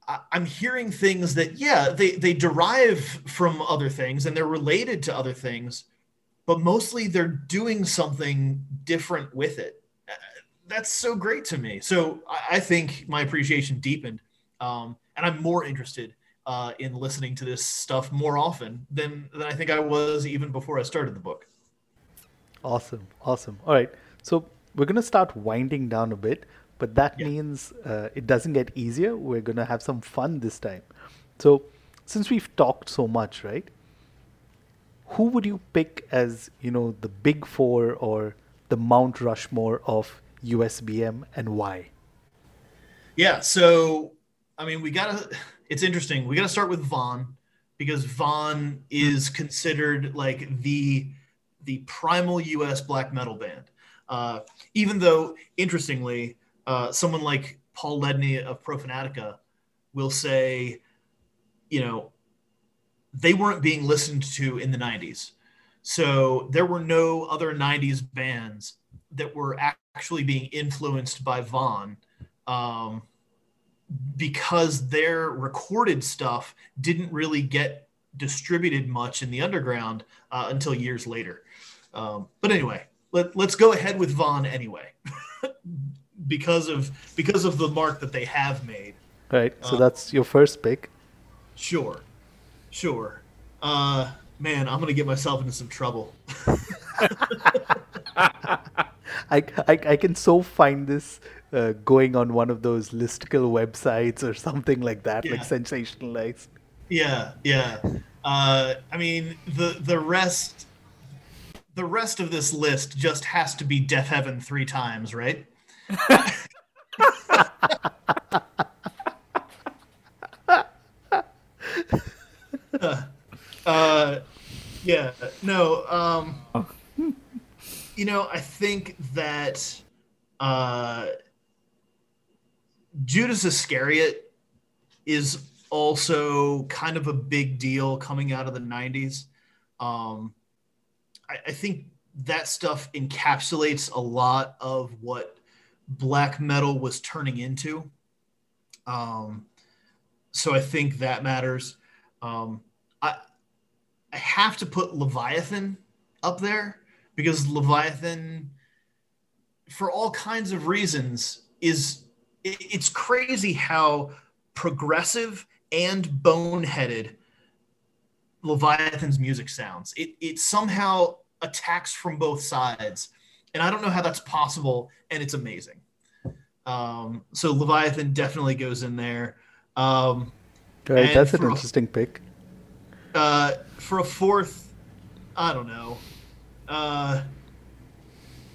I, I'm hearing things that yeah they they derive from other things and they're related to other things, but mostly they're doing something different with it. Uh, that's so great to me. So I, I think my appreciation deepened, um, and I'm more interested uh, in listening to this stuff more often than than I think I was even before I started the book. Awesome, awesome. All right, so we're gonna start winding down a bit, but that yeah. means uh, it doesn't get easier. We're gonna have some fun this time. So, since we've talked so much, right? Who would you pick as you know the big four or the Mount Rushmore of USBM and why? Yeah, so I mean, we gotta it's interesting. We got to start with Von because Von is considered like the the primal U.S. black metal band. Uh, even though, interestingly, uh, someone like Paul Ledney of Profanatica will say, you know, they weren't being listened to in the 90s. So there were no other 90s bands that were actually being influenced by Von. Um, because their recorded stuff didn't really get distributed much in the underground uh, until years later. Um, but anyway, let, let's go ahead with Von anyway, because of because of the mark that they have made. Right. So uh, that's your first pick. Sure, sure. Uh, man, I'm gonna get myself into some trouble. I, I, I can so find this uh, going on one of those listicle websites or something like that, yeah. like sensationalized. Yeah, yeah. Uh, I mean, the the rest, the rest of this list just has to be Deafheaven three times, right? uh, yeah. No. Um, you know, I think that uh, Judas Iscariot is also kind of a big deal coming out of the 90s. Um, I, I think that stuff encapsulates a lot of what black metal was turning into. Um, so I think that matters. Um, I I have to put Leviathan up there because Leviathan, for all kinds of reasons, is it's crazy how progressive and boneheaded Leviathan's music sounds. It it somehow attacks from both sides, and I don't know how that's possible, and it's amazing. Um, so Leviathan definitely goes in there. Um, right, that's an interesting a, pick. Uh, for a fourth, I don't know. Uh,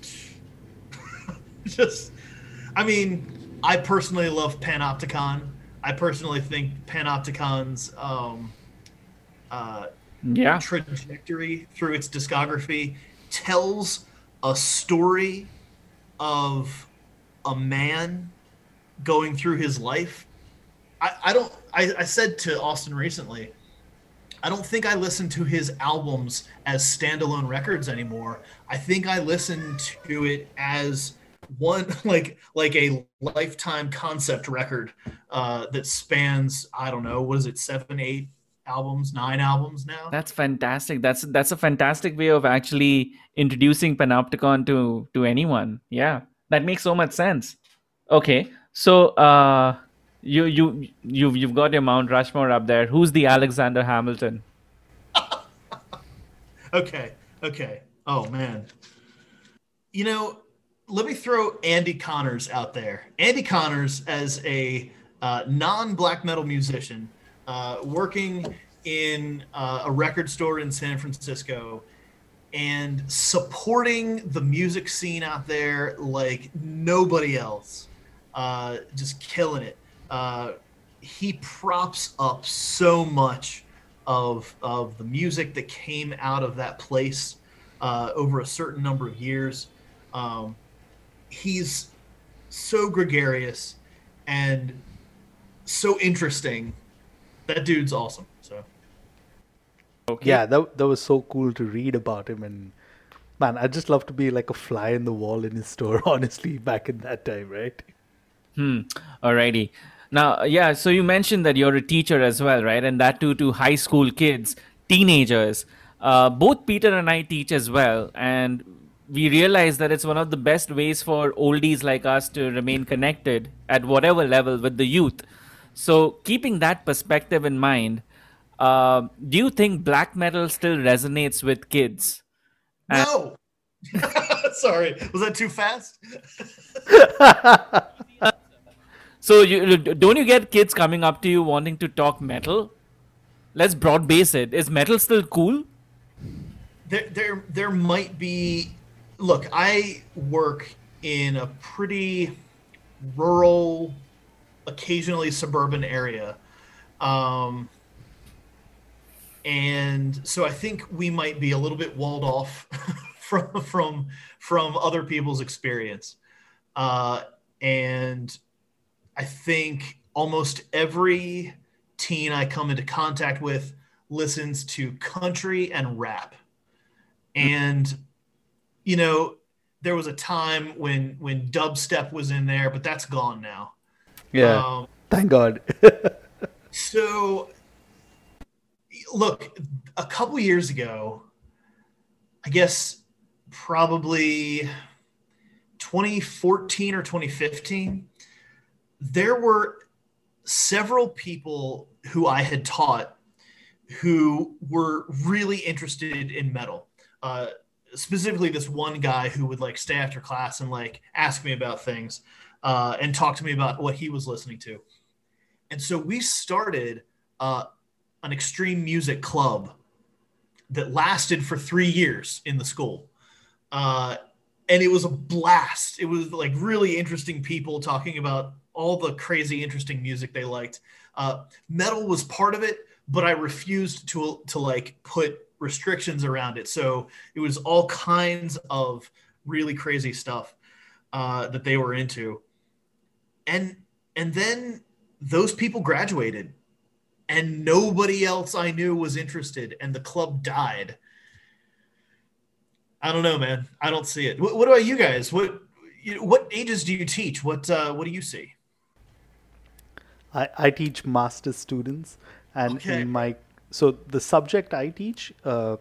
just, I mean, I personally love Panopticon. I personally think Panopticon's um, uh, Yeah. trajectory through its discography tells a story of a man going through his life. I, I don't I, I said to Austin recently, I don't think I listen to his albums as standalone records anymore. I think I listen to it as one like like a lifetime concept record uh, that spans I don't know what is it seven eight albums nine albums now. That's fantastic. That's that's a fantastic way of actually introducing Panopticon to to anyone. Yeah, that makes so much sense. Okay, so uh, you you you've you've got your Mount Rushmore up there. Who's the Alexander Hamilton? Okay, okay. Oh man. You know, let me throw Andee Connors out there. Andee Connors, as a uh, non-black metal musician, uh, working in uh, a record store in San Francisco, and supporting the music scene out there like nobody else. Uh, just killing it. Uh, he props up so much of of the music that came out of that place uh, over a certain number of years. Um, he's so gregarious and so interesting. That dude's awesome. So Okay. Yeah, that that was so cool to read about him and man, I'd just love to be like a fly in the wall in his store, honestly, back in that time, right? Hmm. Alrighty. Now, yeah. So you mentioned that you're a teacher as well, right? And that too to high school kids, teenagers. Uh, both Peter and I teach as well, and we realize that it's one of the best ways for oldies like us to remain connected at whatever level with the youth. So, keeping that perspective in mind, uh, do you think black metal still resonates with kids? no. Sorry, was that too fast? So you don't you get kids coming up to you wanting to talk metal? Let's broad base it. Is metal still cool? there there there might be look i work in a pretty rural occasionally suburban area. Um and so i think we might be a little bit walled off from from from other people's experience. Uh and i think almost every teen i come into contact with listens to country and rap. And you know there was a time when when dubstep was in there but that's gone now Yeah. um, Thank God. so look a couple years ago i guess probably 2014 or 2015 there were several people who i had taught who were really interested in metal uh, specifically this one guy who would like stay after class and like ask me about things uh, and talk to me about what he was listening to. And so we started uh, an extreme music club that lasted for three years in the school. Uh, and it was a blast. It was like really interesting people talking about all the crazy interesting music they liked. Uh, metal was part of it but i refused to to like put restrictions around it. So it was all kinds of really crazy stuff uh, that they were into, and and then those people graduated, and nobody else I knew was interested, and the club died. I don't know, man. I don't see it. What, what about you guys? What what ages do you teach? What uh, what do you see? I, I teach master students, and Okay. in my so the subject I teach, uh,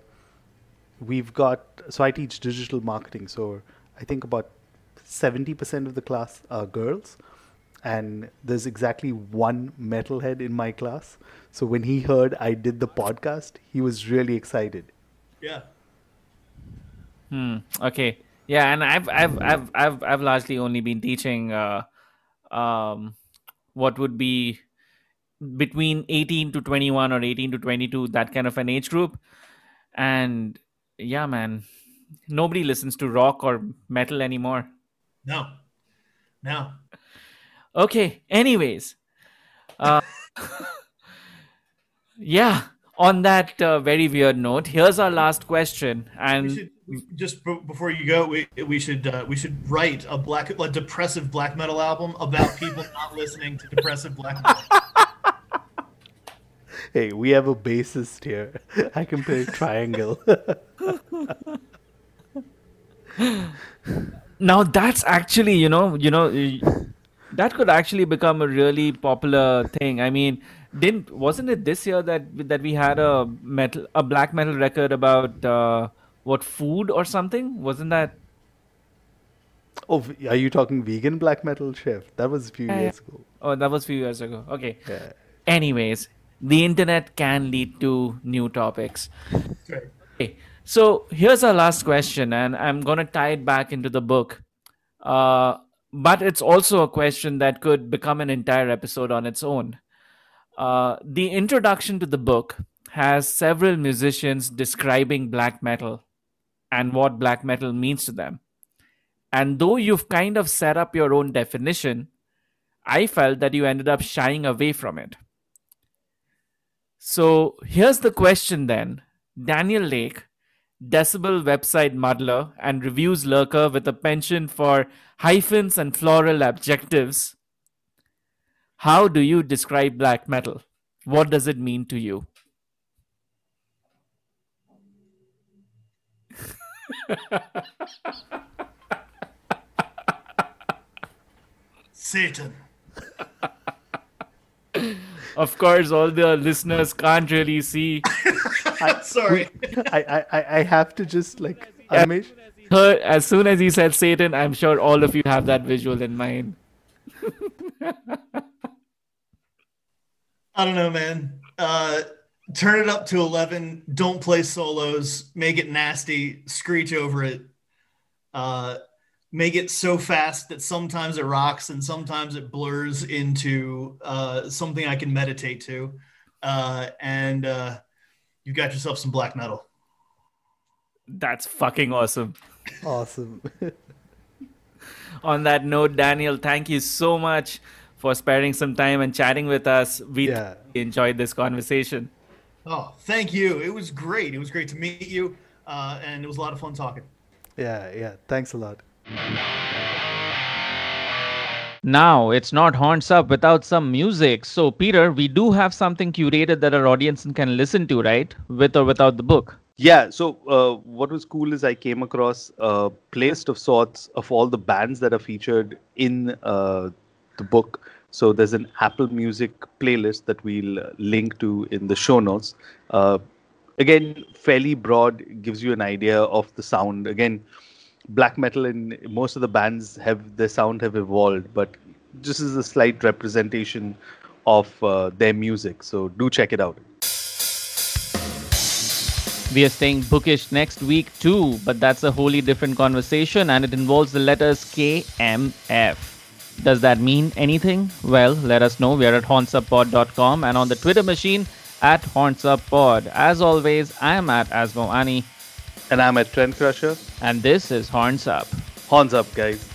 we've got so I teach digital marketing. So I think about seventy percent of the class are girls, and there's exactly one metalhead in my class. So when he heard I did the podcast, he was really excited. Yeah. Hmm. Okay. Yeah, and I've I've I've I've I've largely only been teaching uh, um, what would be between 18 to 21 or 18 to 22 that kind of an age group and yeah man nobody listens to rock or metal anymore No. No. Okay anyways uh, yeah on that uh, very weird note, here's our last question, and We should, just b- before you go, we we should uh, we should write a black a depressive black metal album about people not listening to depressive black metal. Hey, we have a bassist here. I can play triangle. now that's actually you know you know y- that could actually become a really popular thing. I mean, didn't wasn't it this year that that we had a metal a black metal record about uh, what food or something? Wasn't that? oh, are you talking vegan black metal, chef? That was a few Yeah, years ago. Oh, that was a few years ago. Okay. Yeah. Anyways, the internet can lead to new topics. Right. Okay, so here's our last question, and I'm going to tie it back into the book. Uh, but it's also a question that could become an entire episode on its own. Uh, the introduction to the book has several musicians describing black metal and what black metal means to them. And though you've kind of set up your own definition, I felt that you ended up shying away from it. So here's the question then Daniel Lake, Decibel website muddler and reviews lurker with a penchant for hyphens and floral adjectives. How do you describe black metal? What does it mean to you? Satan. Of course, all the listeners can't really see. Sorry. I, I, I- I have to just like Amish. Her, as soon as he said Satan, I'm sure all of you have that visual in mind. I don't know, man. Uh, turn it up to 11. Don't play solos. Make it nasty. Screech over it. Uh, make it so fast that sometimes it rocks and sometimes it blurs into uh, something I can meditate to. Uh, and uh, you got yourself some black metal. That's fucking awesome. Awesome. On that note, Daniel, thank you so much for sparing some time and chatting with us. We Yeah. enjoyed this conversation. Oh, thank you. It was great. It was great to meet you. Uh, and it was a lot of fun talking. yeah, yeah. Thanks a lot. Now, it's not Horns Up without some music. So, Peter, we do have something curated that our audience can listen to, right? With or without the book. Yeah. So uh, what was cool is I came across a playlist of sorts of all the bands that are featured in uh, the book. So there's an Apple Music playlist that we'll uh, link to in the show notes. Uh, again, fairly broad, gives you an idea of the sound. Again, black metal and most of the bands have their sound have evolved, but this is a slight representation of uh, their music. So do check it out. We are staying bookish next week too, but that's a wholly different conversation and it involves the letters KMF. Does that mean anything? Well, let us know. We are at hornsuppod.com and on the Twitter machine at hornsuppod. As always, I am at Asmo Ani And I'm at Trend Crusher. and this is Horns Up. Horns up, guys.